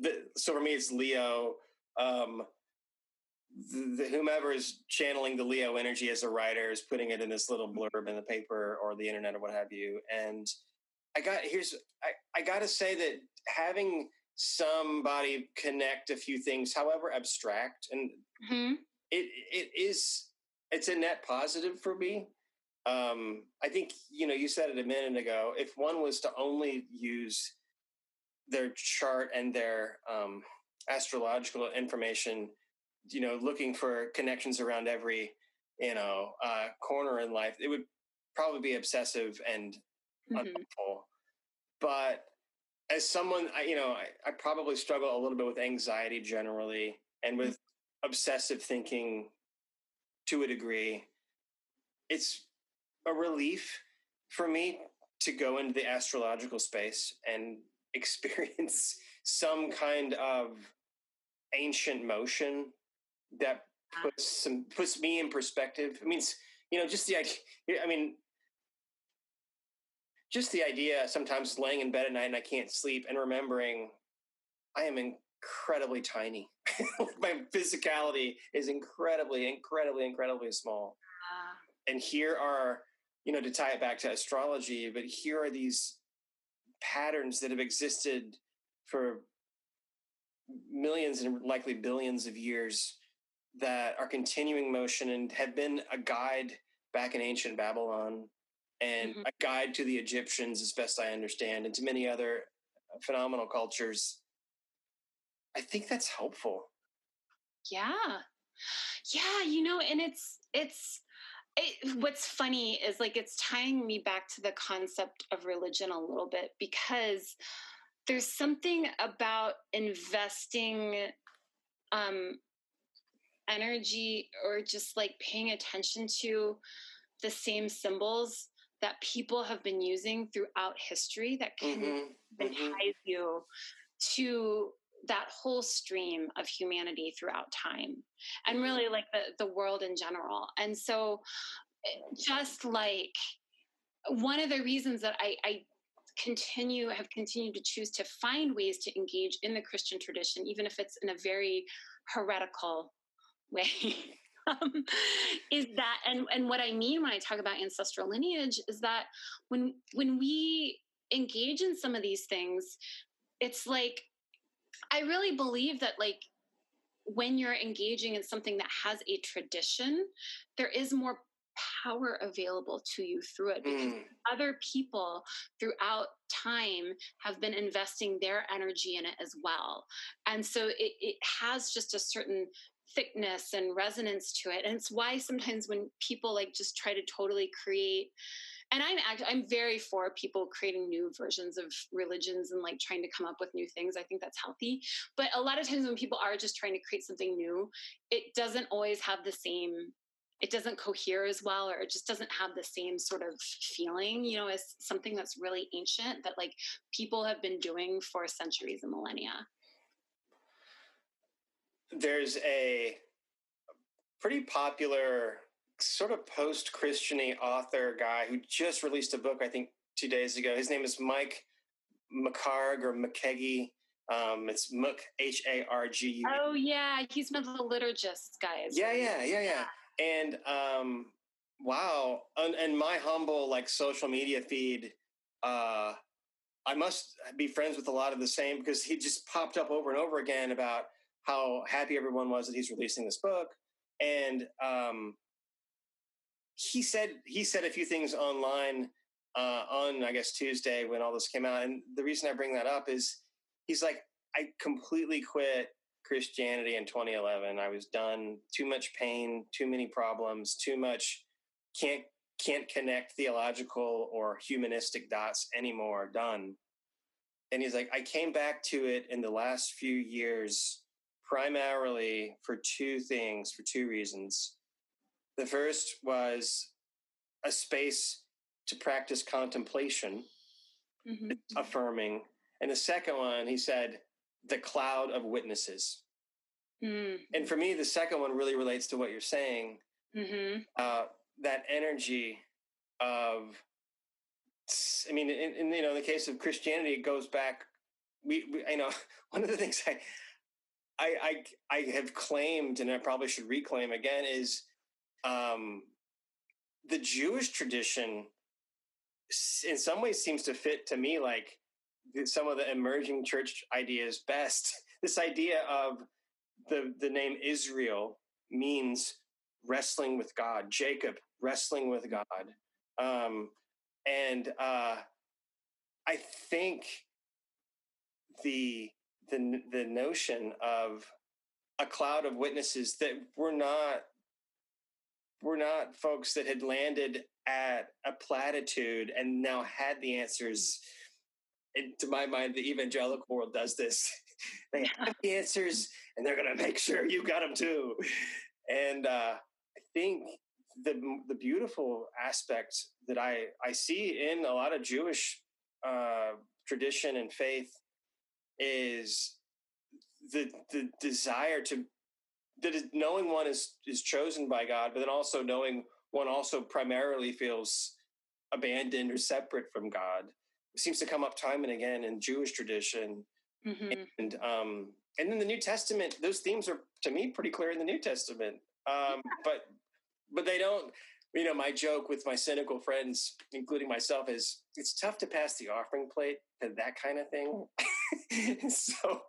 the so for me, it's Leo. Um, the, the, whomever is channeling the Leo energy as a writer is putting it in this little blurb in the paper or the internet or what have you. And I got here's I, I got to say that having somebody connect a few things, however abstract, and hmm it it is it's a net positive for me. Um, I think you know you said it a minute ago. If one was to only use their chart and their um, astrological information, you know, looking for connections around every you know uh, corner in life, it would probably be obsessive and hmm unhelpful. But as someone, I, you know, I, I probably struggle a little bit with anxiety generally and with obsessive thinking to a degree. It's a relief for me to go into the astrological space and experience some kind of ancient motion that ah. puts some puts me in perspective. I mean, you know, just the idea. I mean, just the idea sometimes laying in bed at night and I can't sleep and remembering I am incredibly tiny. My physicality is incredibly, incredibly, incredibly small. Ah, And here are, you know, to tie it back to astrology, but here are these patterns that have existed for millions and likely billions of years that are continuing motion and have been a guide back in ancient Babylon and Mhm. a guide to the Egyptians, as best I understand, and to many other phenomenal cultures. I think that's helpful. yeah yeah you know and it's it's it, what's funny is like it's tying me back to the concept of religion a little bit because there's something about investing um energy or just like paying attention to the same symbols that people have been using throughout history that can Mhm, mhm. ties you to that whole stream of humanity throughout time and really like the, the world in general and so just like one of the reasons that I, I continue have continued to choose to find ways to engage in the Christian tradition, even if it's in a very heretical way. um, is that and and what I mean when I talk about ancestral lineage is that when when we engage in some of these things, it's like I really believe that like when you're engaging in something that has a tradition, there is more power available to you through it because Mm. other people throughout time have been investing their energy in it as well. And so it, it has just a certain thickness and resonance to it. And it's why sometimes when people like just try to totally create and I'm act- I'm very for people creating new versions of religions and like trying to come up with new things. I think that's healthy. But a lot of times when people are just trying to create something new, it doesn't always have the same it doesn't cohere as well or it just doesn't have the same sort of feeling you know as something that's really ancient that like people have been doing for centuries and millennia there's a pretty popular sort of post-christiany author guy who just released a book i think two days ago. His name is mike mccarg or mckeggy um, it's Mc H A R G U. oh yeah. He's one of the liturgist guys Yeah, yeah, yeah, yeah. And um, wow, and, and my humble like social media feed, uh, I must be friends with a lot of the same because he just popped up over and over again about how happy everyone was that he's releasing this book, and um, he said he said a few things online uh, on I guess Tuesday when all this came out, and the reason I bring that up is he's like I completely quit Christianity in 2011. I was done. Too much pain, too many problems, too much can't can't connect theological or humanistic dots anymore. Done. And he's like, I came back to it in the last few years, primarily for two things, for two reasons. The first was a space to practice contemplation, Mhm. affirming. And the second one, he said, the cloud of witnesses. Mm, And for me, the second one really relates to what you're saying. mhm. Uh, that energy of, I mean, in, in you know, the case of Christianity, it goes back. We, we you know, one of the things I, I, I, I have claimed, and I probably should reclaim again, is um, the Jewish tradition. In some ways, seems to fit to me like some of the emerging church ideas best. This idea of the the name Israel means wrestling with God. Jacob wrestling with God, um, and uh, I think the the the notion of a cloud of witnesses that we're not we're not folks that had landed at a platitude and now had the answers. And to my mind, the evangelical world does this. they have the answers, and they're going to make sure you got them too. And uh, I think the the beautiful aspect that I I see in a lot of Jewish uh, tradition and faith is the the desire to that is knowing one is is chosen by God, but then also knowing one also primarily feels abandoned or separate from God. It seems to come up time and again in Jewish tradition, Mhm. and um, and in the New Testament, those themes are to me pretty clear in the New Testament. Um, but but they don't. You know, my joke with my cynical friends, including myself, is it's tough to pass the offering plate to that kind of thing. so,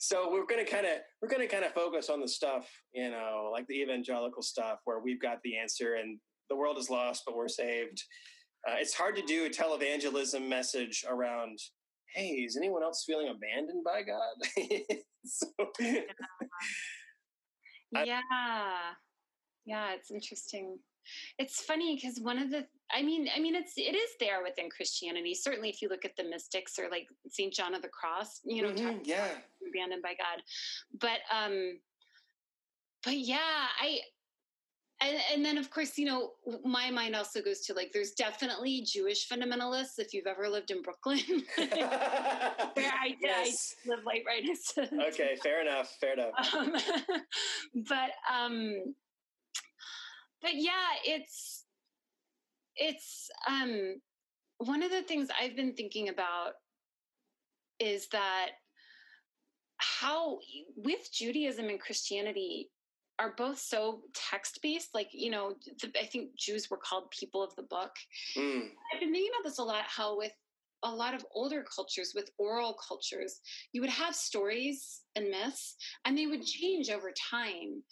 so we're gonna kind of we're gonna kind of focus on the stuff, you know, like the evangelical stuff, where we've got the answer and the world is lost, but we're saved. Uh, it's hard to do a televangelism message around. Hey, is anyone else feeling abandoned by God? so, I- yeah yeah it's interesting it's funny because one of the i mean i mean it's it is there within christianity certainly if you look at the mystics or like saint john of the cross you know Mhm, talking yeah. abandoned by god but um but yeah i and, and then of course you know my mind also goes to like there's definitely jewish fundamentalists if you've ever lived in brooklyn where i Yes. i live like right next to okay, fair enough. Fair enough. um, but um but yeah it's it's um one of the things I've been thinking about is that how with Judaism and Christianity are both so text based. Like, you know, the, I think Jews were called people of the book. Mm. I've been thinking about this a lot how with a lot of older cultures, with oral cultures, you would have stories and myths, and they would change over time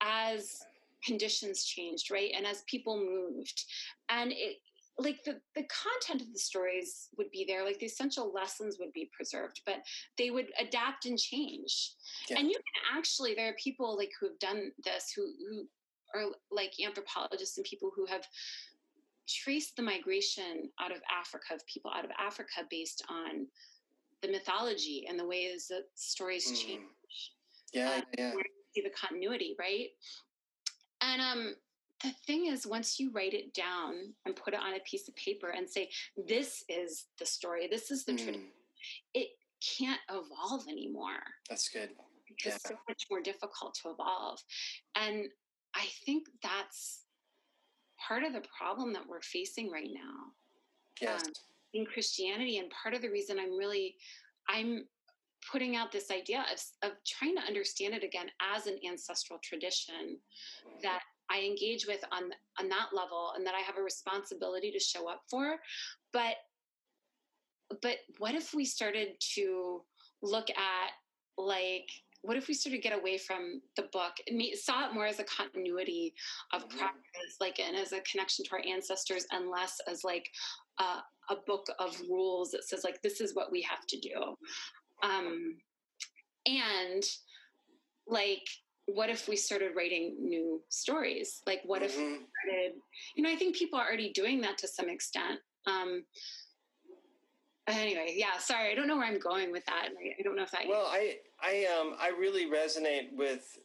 as conditions changed, right? And as people moved. And it, like the, the content of the stories would be there like the essential lessons would be preserved but they would adapt and change Yeah. and you can actually there are people like who have done this who who are like anthropologists and people who have traced the migration out of africa of people out of africa based on the mythology and the ways that stories Mm. change Yeah, Uh, yeah. see the continuity, right? And um, the thing is, once you write it down and put it on a piece of paper and say, "This is the story. This is the tradition," Mm, it can't evolve anymore that's good. because Yeah. it's so much more difficult to evolve. And I think that's part of the problem that we're facing right now Yes. Um, in Christianity. And part of the reason I'm really, I'm putting out this idea of, of trying to understand it again as an ancestral tradition that I engage with on on that level and that I have a responsibility to show up for. But but what if we started to look at like what if we started to get away from the book and me- saw it more as a continuity of Mhm. practice like and as a connection to our ancestors and less as like a, a book of rules that says like this is what we have to do um and like what if we started writing new stories like what if Mhm. started you know i think people are already doing that to some extent um anyway yeah sorry i don't know where i'm going with that i, I don't know if that Well, I I um I really resonate with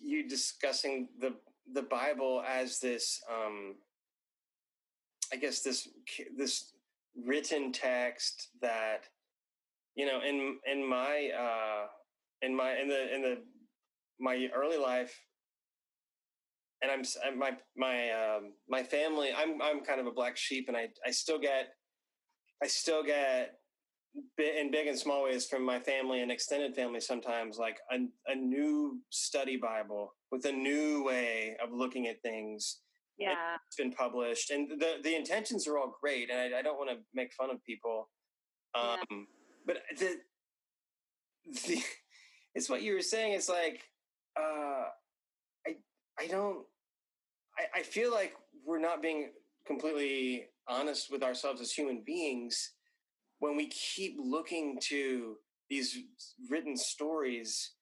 you discussing the the Bible as this um I guess this this written text that you know in in my uh in my in the in the my early life and I'm my my um my family I'm I'm kind of a black sheep and I I still get I still get in big and small ways from my family and extended family sometimes like a, a new study bible with a new way of looking at things. Yeah. it's been published and the the intentions are all great and i, I don't want to make fun of people. Um Yeah. But the the it's what you were saying it's like uh i i don't i i feel like we're not being completely honest with ourselves as human beings when we keep looking to these written stories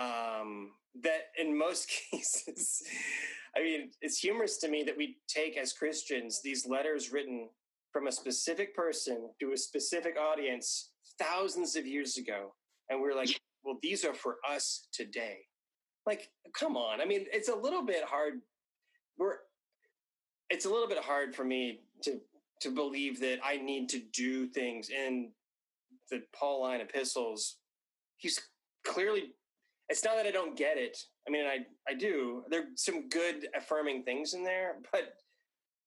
um, that in most cases i mean it's humorous to me that we take as christians these letters written from a specific person to a specific audience thousands of years ago and we're like well these are for us today like come on i mean it's a little bit hard we're it's a little bit hard for me to to believe that I need to do things in the Pauline epistles. He's clearly it's not that I don't get it. I mean I I do. There's some good affirming things in there, but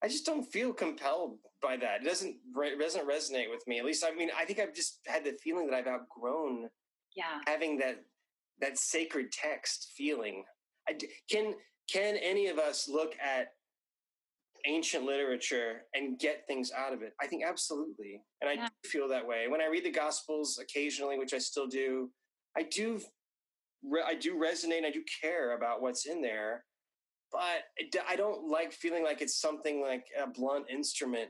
I just don't feel compelled by that. It doesn't it doesn't resonate with me. At least I mean I think I've just had the feeling that I've outgrown yeah having that that sacred text feeling. I can can any of us look at ancient literature and get things out of it? I think absolutely, and I Yeah. do feel that way when I read the Gospels occasionally, which I still do. I do, re- I do resonate. I do care about what's in there, but I don't like feeling like it's something like a blunt instrument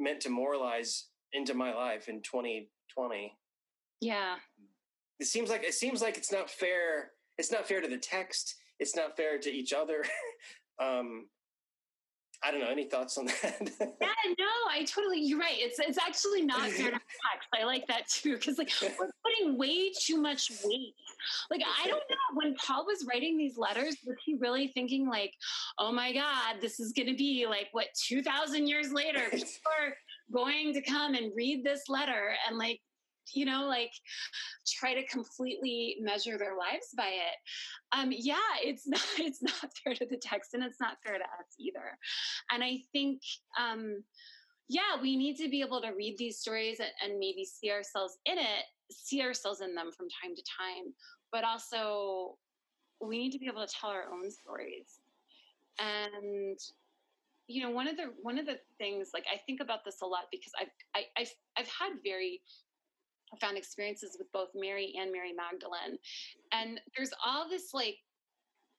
meant to moralize into my life in 2020 yeah. It seems like it seems like it's not fair it's not fair to the text it's not fair to each other. Um i don't know any thoughts on that? Yeah no i totally you're right it's it's actually not fair to i like that too because like we're putting way too much weight. Like i don't know when paul was writing these letters was he really thinking like oh my god this is going to be like what 2000 years later people are going to come and read this letter and like you know like try to completely measure their lives by it. Um yeah it's not it's not fair to the text and it's not fair to us either. And i think um yeah we need to be able to read these stories and, and maybe see ourselves in it see ourselves in them from time to time but also we need to be able to tell our own stories. And you know one of the one of the things like i think about this a lot because i've I, have i I've had very profound experiences with both mary and mary magdalene. And there's all this like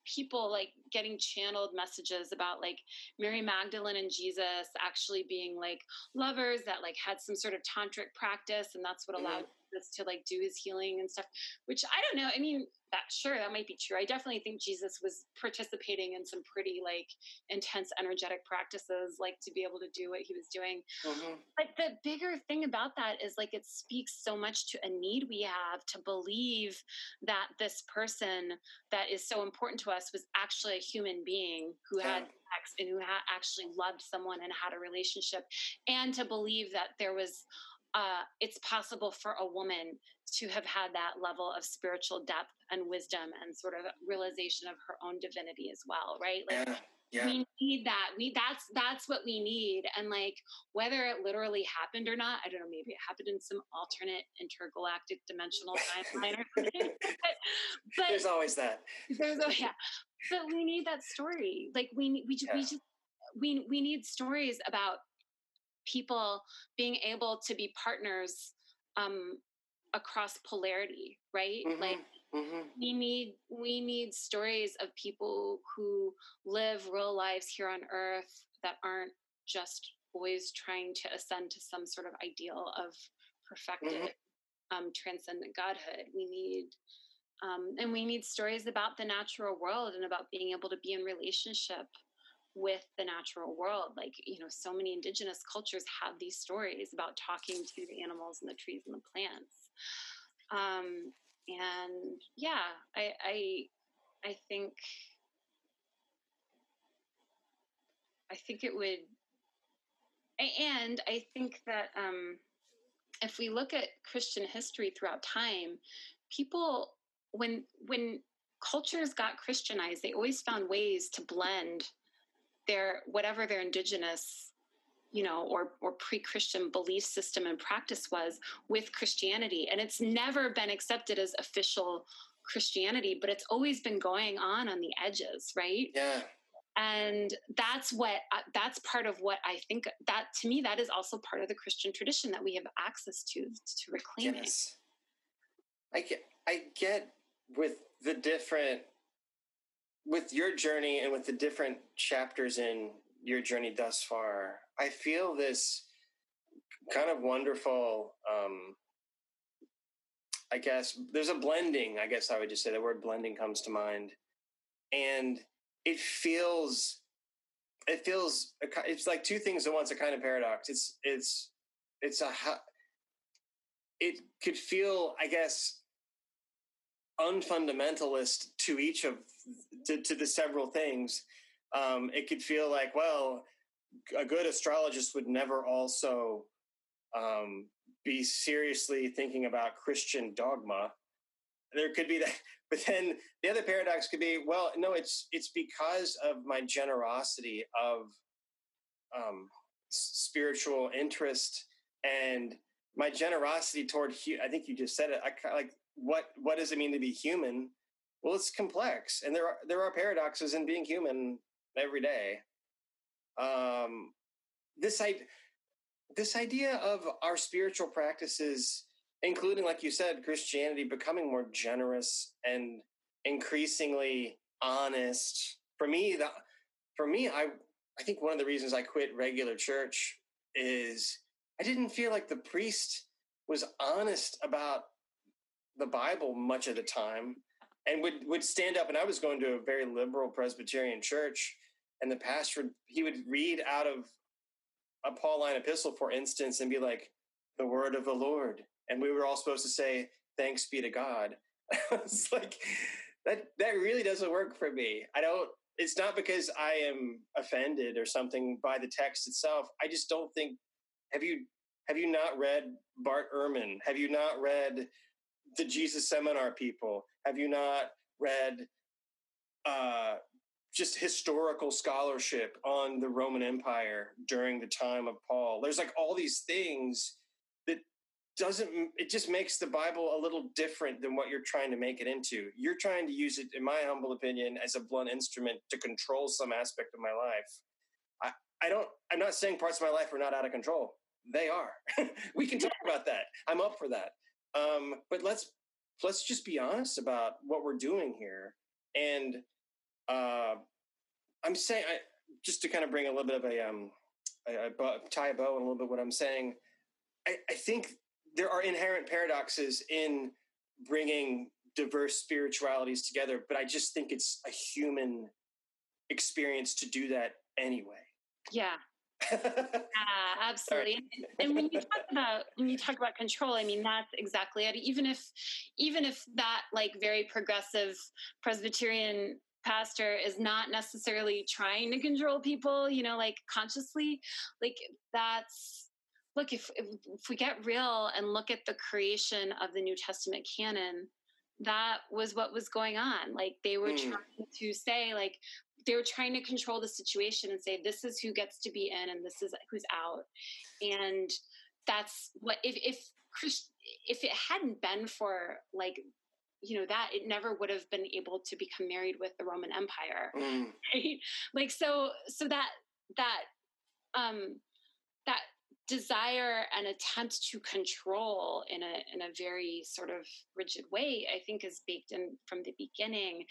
people like getting channeled messages about like mary magdalene and jesus actually being like lovers that like had some sort of tantric practice and that's what allowed mm-hmm. us to like do his healing and stuff which i don't know i mean that sure that might be true i definitely think jesus was participating in some pretty like intense energetic practices like to be able to do what he was doing mm-hmm. but the bigger thing about that is like it speaks so much to a need we have to believe that this person that is so important to us was actually human being who had sex and who had actually loved someone and had a relationship and to believe that there was uh, it's possible for a woman to have had that level of spiritual depth and wisdom and sort of realization of her own divinity as well, right? Like yeah. Yeah. we need that. We that's that's what we need. And like whether it literally happened or not, I don't know, maybe it happened in some alternate intergalactic dimensional timeline or something. but, but there's always that. There's oh yeah. But we need that story. Like we we just, yeah. we just we we need stories about people being able to be partners um, across polarity, right? Mm-hmm. Like mm-hmm. we need we need stories of people who live real lives here on Earth that aren't just always trying to ascend to some sort of ideal of perfected, mm-hmm. um, transcendent godhood. We need um, and we need stories about the natural world and about being able to be in relationship with the natural world. Like, you know, so many indigenous cultures have these stories about talking to the animals and the trees and the plants. Um, and yeah, I, I, I think, I think it would, and I think that um, if we look at Christian history throughout time, people when when cultures got Christianized, they always found ways to blend their whatever their indigenous you know or or pre-christian belief system and practice was with christianity. And it's never been accepted as official christianity but it's always been going on on the edges right? Yeah. And that's what uh, that's part of what i think that to me that is also part of the christian tradition that we have access to to reclaiming. Yes. i get i get with the different with your journey and with the different chapters in your journey thus far, I feel this kind of wonderful. Um, I guess there's a blending. I guess I would just say the word blending comes to mind, and it feels, it feels, it's like two things at once. A kind of paradox. It's it's it's a. It could feel, I guess, unfundamentalist to each of to, to the several things, um, it could feel like, well, a good astrologist would never also um, be seriously thinking about Christian dogma. There could be that, but then the other paradox could be, well, no, it's it's because of my generosity of um, spiritual interest and my generosity toward. I think you just said it. I like what what does it mean to be human? Well, it's complex, and there are there are paradoxes in being human every day. Um, this I, this idea of our spiritual practices, including, like you said, Christianity becoming more generous and increasingly honest. For me, the for me, I I think one of the reasons I quit regular church is I didn't feel like the priest was honest about the Bible much of the time and would would stand up and I was going to a very liberal Presbyterian church and the pastor he would read out of a Pauline epistle for instance and be like the word of the Lord. And we were all supposed to say thanks be to God. It's like that that really doesn't work for me. I don't it's not because I am offended or something by the text itself. I just don't think have you Have you not read Bart Ehrman? Have you not read the Jesus Seminar people? Have you not read uh, just historical scholarship on the Roman Empire during the time of Paul? There's like all these things that doesn't it just makes the Bible a little different than what you're trying to make it into. You're trying to use it, in my humble opinion, as a blunt instrument to control some aspect of my life. I, I don't. I'm not saying parts of my life are not out of control. They are. we can talk about that. I'm up for that. Um, but let's let's just be honest about what we're doing here. And uh, I'm saying, I, just to kind of bring a little bit of a, um, a, a tie a bow on a little bit what I'm saying. I, I think there are inherent paradoxes in bringing diverse spiritualities together, but I just think it's a human experience to do that anyway. Yeah, yeah, absolutely. And, when you talk about when you talk about control, I mean that's exactly it. Even if even if that like very progressive Presbyterian pastor is not necessarily trying to control people, you know, like consciously, like that's look if, if, if we get real and look at the creation of the New Testament canon, that was what was going on. Like they were mm. trying to say, like they were trying to control the situation and say this is who gets to be in and this is who's out and that's what if if Christ, if it hadn't been for like you know that it never would have been able to become married with the roman empire mm. right like so so that that um that desire and attempt to control in a in a very sort of rigid way i think is baked in from the beginning.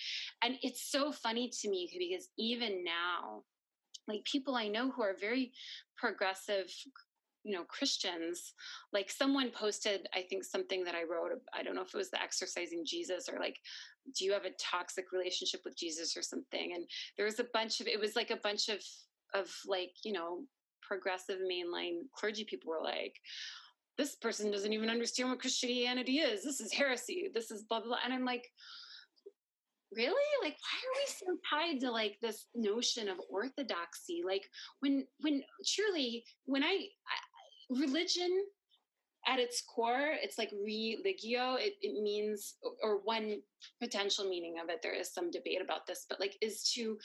And it's so funny to me because even now like people i know who are very progressive you know christians like someone posted i think something that i wrote i don't know if it was the exercising jesus or like do you have a toxic relationship with jesus or something? And there was a bunch of it was like a bunch of of like you know progressive mainline clergy people were like, this person doesn't even understand what Christianity is. This is heresy. This is blah, blah, blah. And I'm like, really? Like, why are we so tied to like this notion of orthodoxy? Like when, when truly, when I, I religion at its core, it's like religio. It, it means, or one potential meaning of it, there is some debate about this, but like is to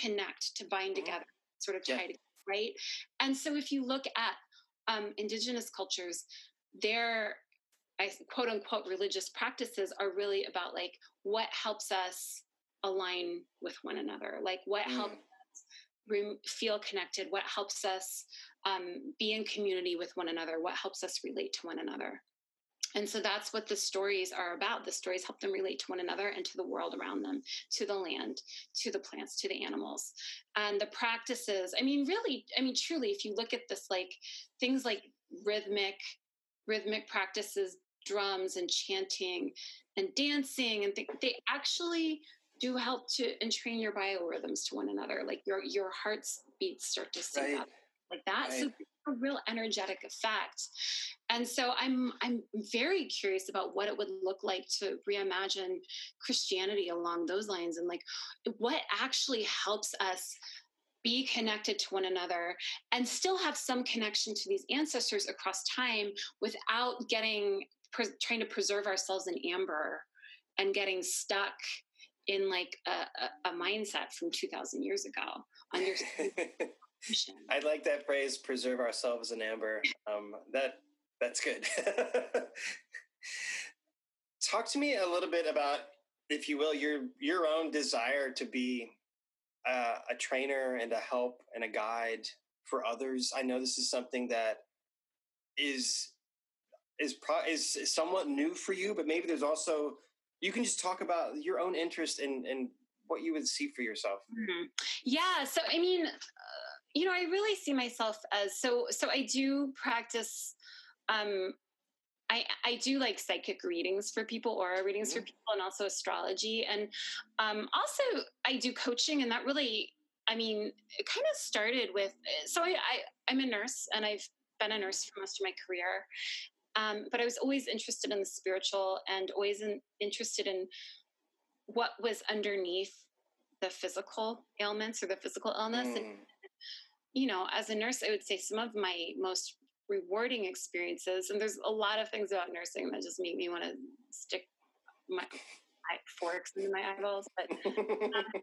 connect, to bind mm-hmm. together, sort of tie yeah. together right? And so if you look at um, indigenous cultures, their I, quote unquote religious practices are really about like what helps us align with one another, like what mm. helps us re- feel connected, what helps us um, be in community with one another, what helps us relate to one another. And so that's what the stories are about. The stories help them relate to one another and to the world around them, to the land, to the plants, to the animals. And the practices, I mean, really, I mean, truly, if you look at this, like things like rhythmic, rhythmic practices, drums and chanting and dancing, and th- they actually do help to entrain your biorhythms to one another. Like your your heart's beats start to sync right. up like that. Right. So a real energetic effect. And so I'm I'm very curious about what it would look like to reimagine Christianity along those lines and like what actually helps us be connected to one another and still have some connection to these ancestors across time without getting pre- trying to preserve ourselves in amber and getting stuck in like a, a, a mindset from 2000 years ago I like that phrase, preserve ourselves in amber. Um, that that's good. Talk to me a little bit about, if you will, your your own desire to be uh, a trainer and a help and a guide for others. I know this is something that is is pro- is somewhat new for you, but maybe there's also you can just talk about your own interest in in what you would see for yourself. Mm-hmm. Yeah. So I mean, you know, I really see myself as so. So I do practice. Um, I I do like psychic readings for people, aura readings mm-hmm. for people, and also astrology, and um, also I do coaching, and that really, I mean, it kind of started with. So I, I I'm a nurse, and I've been a nurse for most of my career, um, but I was always interested in the spiritual, and always in, interested in what was underneath the physical ailments or the physical illness. Mm. And you know, as a nurse, I would say some of my most rewarding experiences. And there's a lot of things about nursing that just make me want to stick my forks into my eyeballs. But um,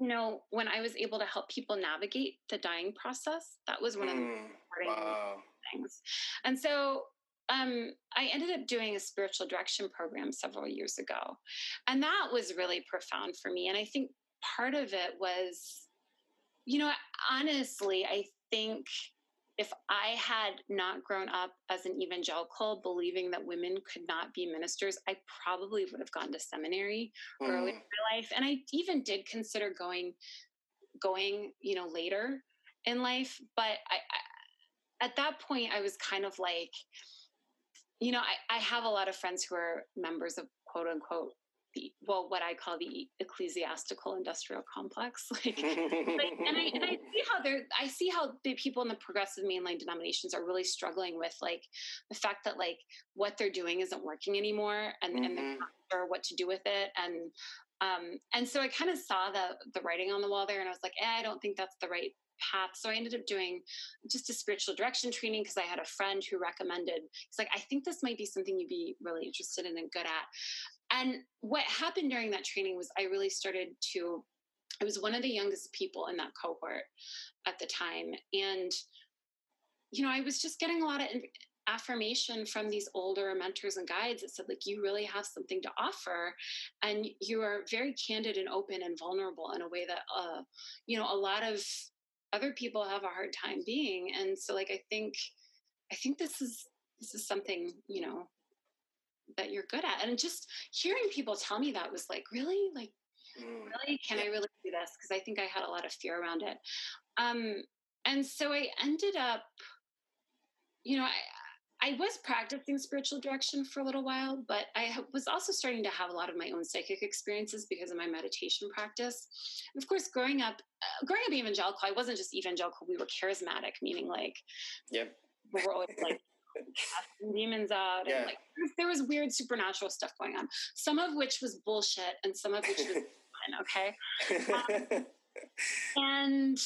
you know, when I was able to help people navigate the dying process, that was one of the Mm, wow. things. And so um, I ended up doing a spiritual direction program several years ago. And that was really profound for me. And I think part of it was, you know, honestly, I think if I had not grown up as an evangelical, believing that women could not be ministers, I probably would have gone to seminary early in Mm, my life. And I even did consider going, going, you know, later in life. But I, I at that point, I was kind of like, you know, I, I have a lot of friends who are members of quote unquote the well, what I call the ecclesiastical industrial complex. Like, like and I and I see how they're I see how the people in the progressive mainline denominations are really struggling with like the fact that like what they're doing isn't working anymore and, and they're Mhm. not sure what to do with it. And um and so I kind of saw the the writing on the wall there and I was like, eh, I don't think that's the right path. So I ended up doing just a spiritual direction training because I had a friend who recommended, he's like, I think this might be something you'd be really interested in and good at. And what happened during that training was I really started to, I was one of the youngest people in that cohort at the time. And, you know, I was just getting a lot of affirmation from these older mentors and guides that said like you really have something to offer and you are very candid and open and vulnerable in a way that uh you know a lot of other people have a hard time being and so like i think i think this is this is something you know that you're good at and just hearing people tell me that was like really like Mm. really can i really do this because i think i had a lot of fear around it um and so i ended up you know i I was practicing spiritual direction for a little while, but I was also starting to have a lot of my own psychic experiences because of my meditation practice. And of course, growing up, uh, growing up evangelical, I wasn't just evangelical; we were charismatic, meaning like Yep. we were always like demons out, Yeah. and like there was weird supernatural stuff going on. Some of which was bullshit, and some of which was fun. Okay, and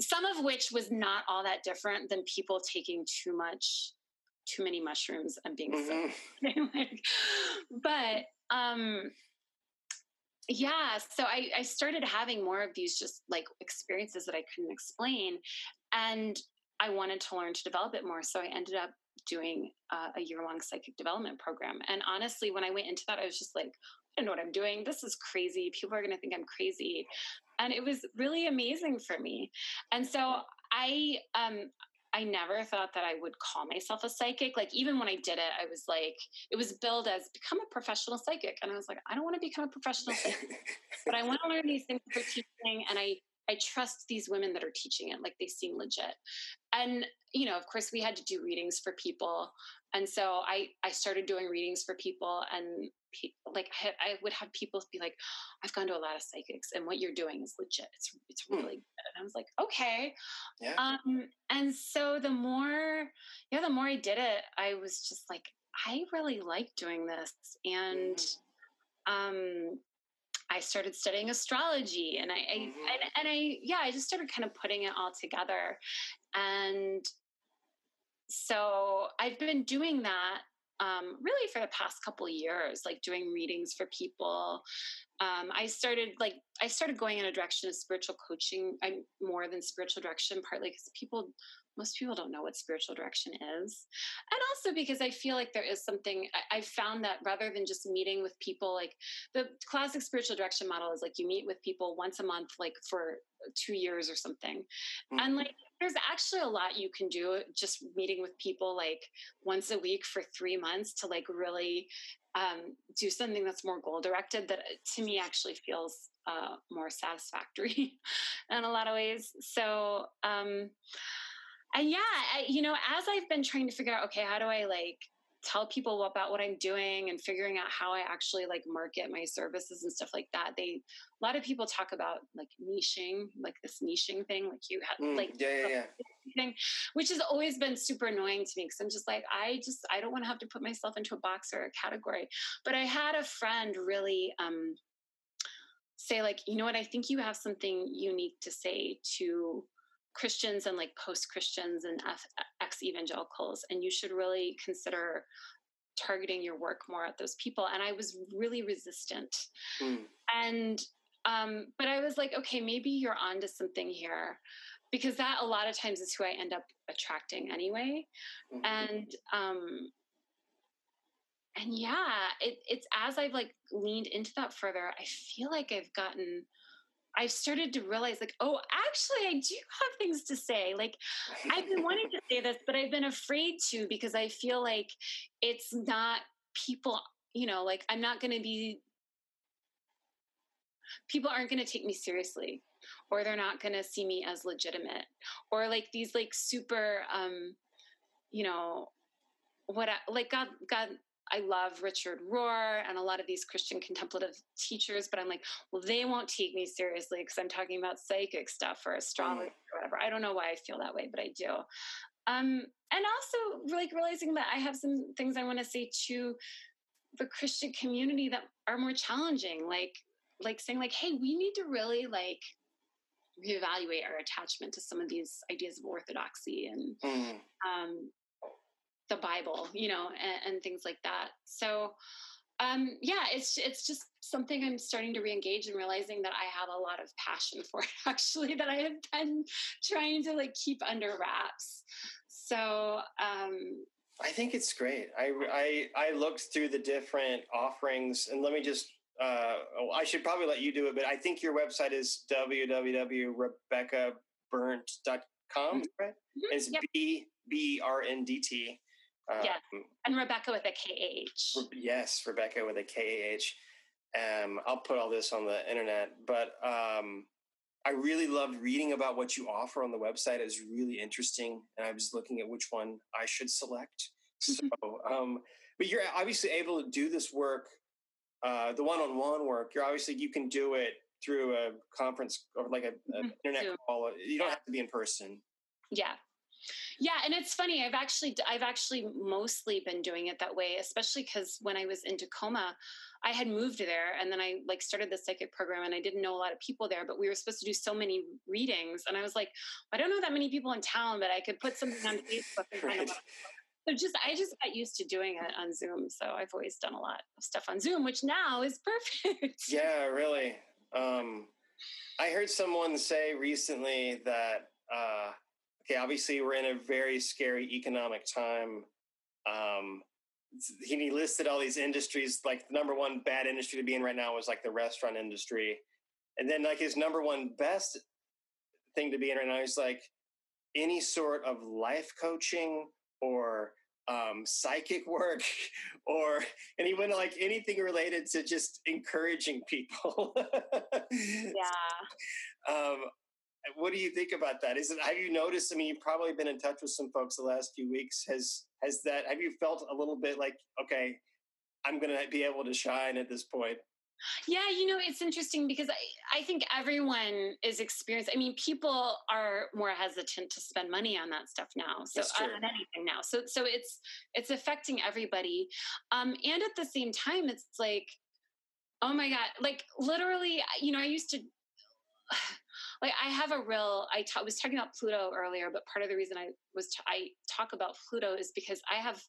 some of which was not all that different than people taking too much too many mushrooms and being sick Mhm. like, but um yeah so I, I started having more of these just like experiences that i couldn't explain and i wanted to learn to develop it more so i ended up doing uh, a year-long psychic development program. And honestly when i went into that i was just like i don't know what i'm doing. This is crazy. People are going to think i'm crazy. And it was really amazing for me. And so i um I never thought that I would call myself a psychic. Like even when I did it, I was like, it was billed as become a professional psychic, and I was like, I don't want to become a professional psychic, but I want to learn these things for teaching, and I I trust these women that are teaching it. Like they seem legit, and you know, of course, we had to do readings for people, and so I I started doing readings for people, and pe- like I, would have people be like, I've gone to a lot of psychics, and what you're doing is legit. It's it's Hmm. really good, and I was like, okay. yeah. Um, and so the more, yeah, the more I did it, I was just like, I really like doing this. And um, I started studying astrology and I, I Mhm. and, and I, yeah, I just started kind of putting it all together. And so I've been doing that um, really for the past couple years, like doing readings for people. Um, I started like I started going in a direction of spiritual coaching I, more than spiritual direction, partly because people most people don't know what spiritual direction is, and also because I feel like there is something I, I found that rather than just meeting with people, like the classic spiritual direction model is like you meet with people once a month, like for two years or something, Mm. and like there's actually a lot you can do just meeting with people like once a week for three months to like really um, do something that's more goal directed that uh, to me actually feels uh, more satisfactory in a lot of ways. So um, and yeah I, you know as i've been trying to figure out okay how do i like tell people about what i'm doing and figuring out how i actually like market my services and stuff like that they a lot of people talk about like niching like this niching thing like you have Mm, like yeah, yeah, yeah. thing, which has always been super annoying to me because I'm just like, I just, I don't want to have to put myself into a box or a category. But I had a friend really um, say, like, you know what, I think you have something unique to say to Christians and like post Christians and ex evangelicals, and you should really consider targeting your work more at those people and i was really resistant Mm. and um but i was like okay maybe you're onto something here because that a lot of times is who i end up attracting anyway Mhm. and um and yeah it, it's as i've like leaned into that further i feel like i've gotten i've started to realize like oh actually i do have things to say. Like i've been wanting to say this but i've been afraid to because i feel like it's not people you know like i'm not going to be people aren't going to take me seriously or they're not going to see me as legitimate or like these like super um you know what I, like god god i love richard rohr and a lot of these christian contemplative teachers but i'm like well they won't take me seriously because i'm talking about psychic stuff or astrology or whatever. I don't know why i feel that way but i do. Um and also like realizing that i have some things i want to say to the christian community that are more challenging like like saying like hey we need to really like reevaluate our attachment to some of these ideas of orthodoxy and Mm. um, the Bible, you know, and, and things like that. So, um, yeah, it's it's just something I'm starting to reengage and realizing that I have a lot of passion for it. Actually, that I have been trying to like keep under wraps. So, um, I think it's great. I, I, I looked through the different offerings and let me just, uh, oh, I should probably let you do it, but I think your website is www.rebekahberndt.com, right? mhm, It's yep. B B R N D T. Um, Yeah. and Rebekah with a K H. Re- Yes, Rebekah with a K A H. Um, I'll put all this on the internet, but um, I really loved reading about what you offer on the website. It was really interesting, and I was looking at which one I should select. So, um, but you're obviously able to do this work, uh, the one-on-one work. You're obviously you can do it through a conference or like a, an Mhm, internet Zoom. call. You don't have to be in person. Yeah. Yeah, and it's funny. I've actually I've actually mostly been doing it that way, especially because when I was in Tacoma, I had moved there, and then I like started the psychic program, and I didn't know a lot of people there, but we were supposed to do so many readings, and I was like, I don't know that many people in town, but I could put something on Facebook and kind Right. of. So just I just got used to doing it on Zoom, so I've always done a lot of stuff on Zoom, which now is perfect. Yeah, really. Um, I heard someone say recently that uh, okay, obviously we're in a very scary economic time. Um, he listed all these industries. Like the number one bad industry to be in right now was like the restaurant industry, and then like his number one best thing to be in right now is like any sort of life coaching or um, psychic work or and he went like anything related to just encouraging people. yeah. Um, what do you think about that? Is it have you noticed? I mean, you've probably been in touch with some folks the last few weeks. Has has that have you felt a little bit like okay, I'm gonna be able to shine at this point? Yeah, you know, it's interesting because I, I think everyone is experiencing. I mean, people are more hesitant to spend money on that stuff now. So on anything now. So so it's it's affecting everybody. Um, and at the same time, it's like, oh my god, like literally, you know, I used to. Like I have a real. I was talking about Pluto earlier, but part of the reason I was t- I talk about Pluto is because I have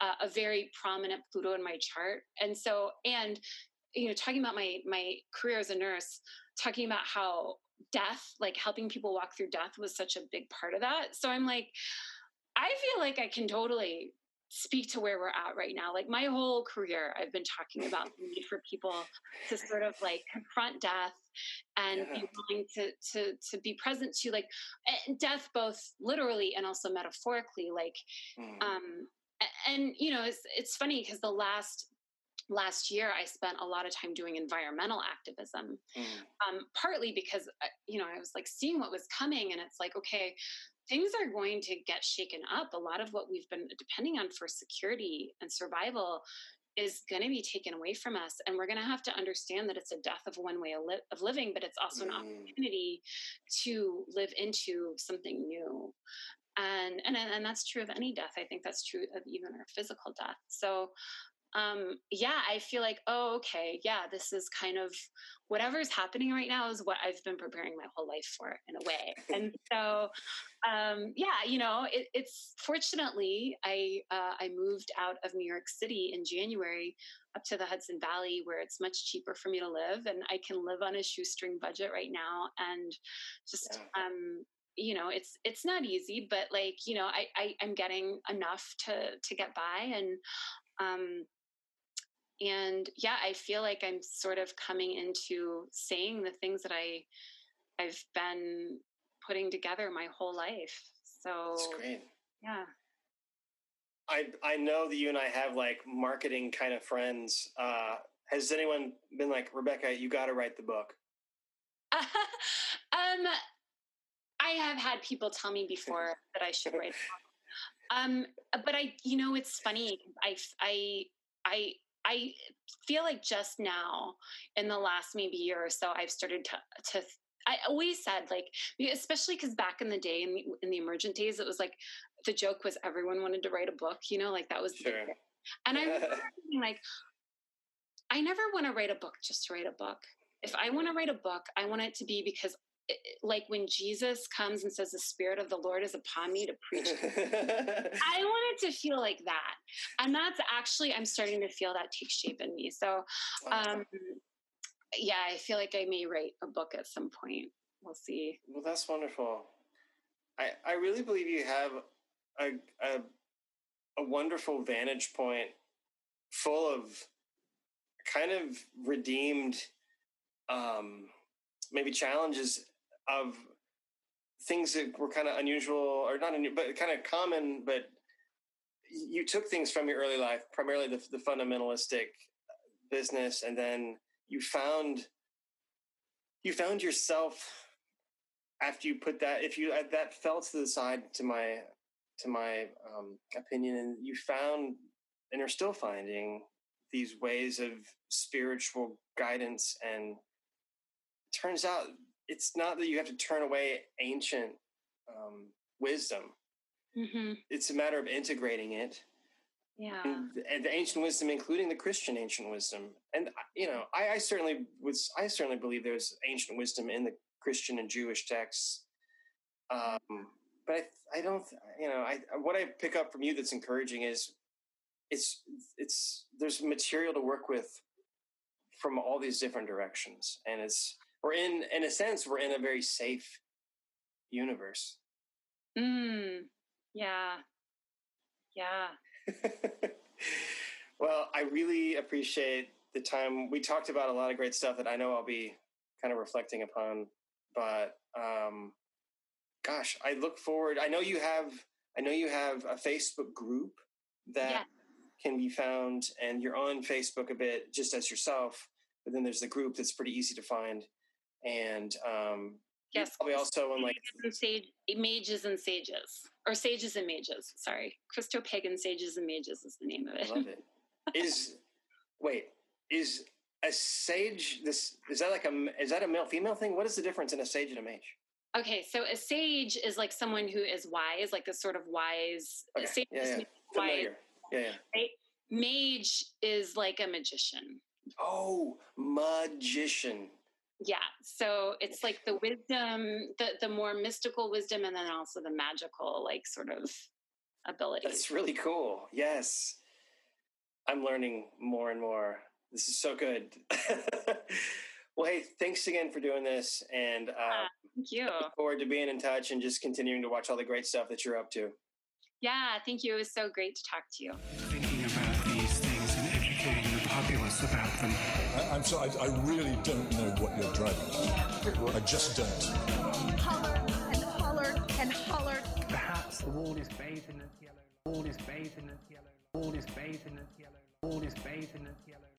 uh, a very prominent Pluto in my chart, and so and you know talking about my my career as a nurse talking about how death like helping people walk through death was such a big part of that so i'm like i feel like i can totally speak to where we're at right now like my whole career i've been talking about the need for people to sort of like confront death and Yeah. be willing to to to be present to like death both literally and also metaphorically like Mm. um and you know it's it's funny because the last last year i spent a lot of time doing environmental activism Mm. um, partly because uh, you know i was like seeing what was coming and it's like okay things are going to get shaken up a lot of what we've been depending on for security and survival is going to be taken away from us and we're going to have to understand that it's a death of one way of, li- of living but it's also an Mm. opportunity to live into something new. And and and that's true of any death. I think that's true of even our physical death. So um, yeah, I feel like, oh, okay, yeah, this is kind of whatever's happening right now is what I've been preparing my whole life for in a way. and so, um, yeah, you know, it, it's fortunately I uh, I moved out of New York City in January up to the Hudson Valley where it's much cheaper for me to live and I can live on a shoestring budget right now and just Yeah. um you know it's it's not easy but like you know I, I i'm getting enough to to get by and um and yeah i feel like i'm sort of coming into saying the things that i i've been putting together my whole life so That's great. yeah I I know that you and I have like marketing kind of friends. Uh, has anyone been like Rebekah? You got to write the book. um i have had people tell me before that i should write um but i you know it's funny i i i i feel like just now in the last maybe year or so i've started to to I always said like, especially because back in the day, in the, in the emergent days, it was like the joke was everyone wanted to write a book, you know, like that was Sure. thing. And I like, I never want to write a book just to write a book. If I want to write a book, I want it to be because, like, when Jesus comes and says, "The Spirit of the Lord is upon me to preach," I want it to feel like that, and that's actually I'm starting to feel that take shape in me. So, um, yeah, I feel like I may write a book at some point. We'll see. Well, that's wonderful. I I really believe you have a a, a wonderful vantage point, full of kind of redeemed, um, maybe challenges of things that were kind of unusual or not unusual, but kind of common. But you took things from your early life, primarily the, the fundamentalistic business, and then you found you found yourself after you put that if you uh, that fell to the side to my to my um, opinion and you found and are still finding these ways of spiritual guidance and turns out it's not that you have to turn away ancient um, wisdom hmm it's a matter of integrating it Yeah. and, and the ancient wisdom, including the Christian ancient wisdom. And you know, I, I certainly was. I certainly believe there's ancient wisdom in the Christian and Jewish texts. Um, but I, I don't. You know, I what I pick up from you that's encouraging is it's it's there's material to work with from all these different directions, and it's we're in in a sense we're in a very safe universe. Mm. Yeah. Yeah. well, I really appreciate the time. We talked about a lot of great stuff that I know I'll be kind of reflecting upon. But um, gosh, I look forward. I know you have. I know you have a Facebook group that Yeah. can be found, and you're on Facebook a bit just as yourself. But then there's the group that's pretty easy to find, and um, Yes. probably also on like and sage, mages and sages, or sages and mages. Sorry, Christo Pagan sages and mages is the name of I it. love it. Is wait is a sage this is that like a is that a male female thing? What is the difference in a sage and a mage? Okay, so a sage is like someone who is wise, like a sort of wise. Okay, Sage yeah, is yeah. wise. Yeah, yeah. Right? Mage is like a magician. Oh, magician. Yeah, so it's like the wisdom, the the more mystical wisdom, and then also the magical, like sort of abilities. That's really cool. Yes. I'm learning more and more. This is so good. well, hey, thanks again for doing this. And uh, Thank you. look forward to being in touch and just continuing to watch all the great stuff that you're up to. Yeah, thank you. It was so great to talk to you. I'm sorry, I, I really don't know what you're driving at. I just don't. Hollered and hollered and hollered. Perhaps the wall is bathed in its yellow. Wall is bathed in its yellow. Wall is bathed in its yellow. Wall is bathed in its yellow.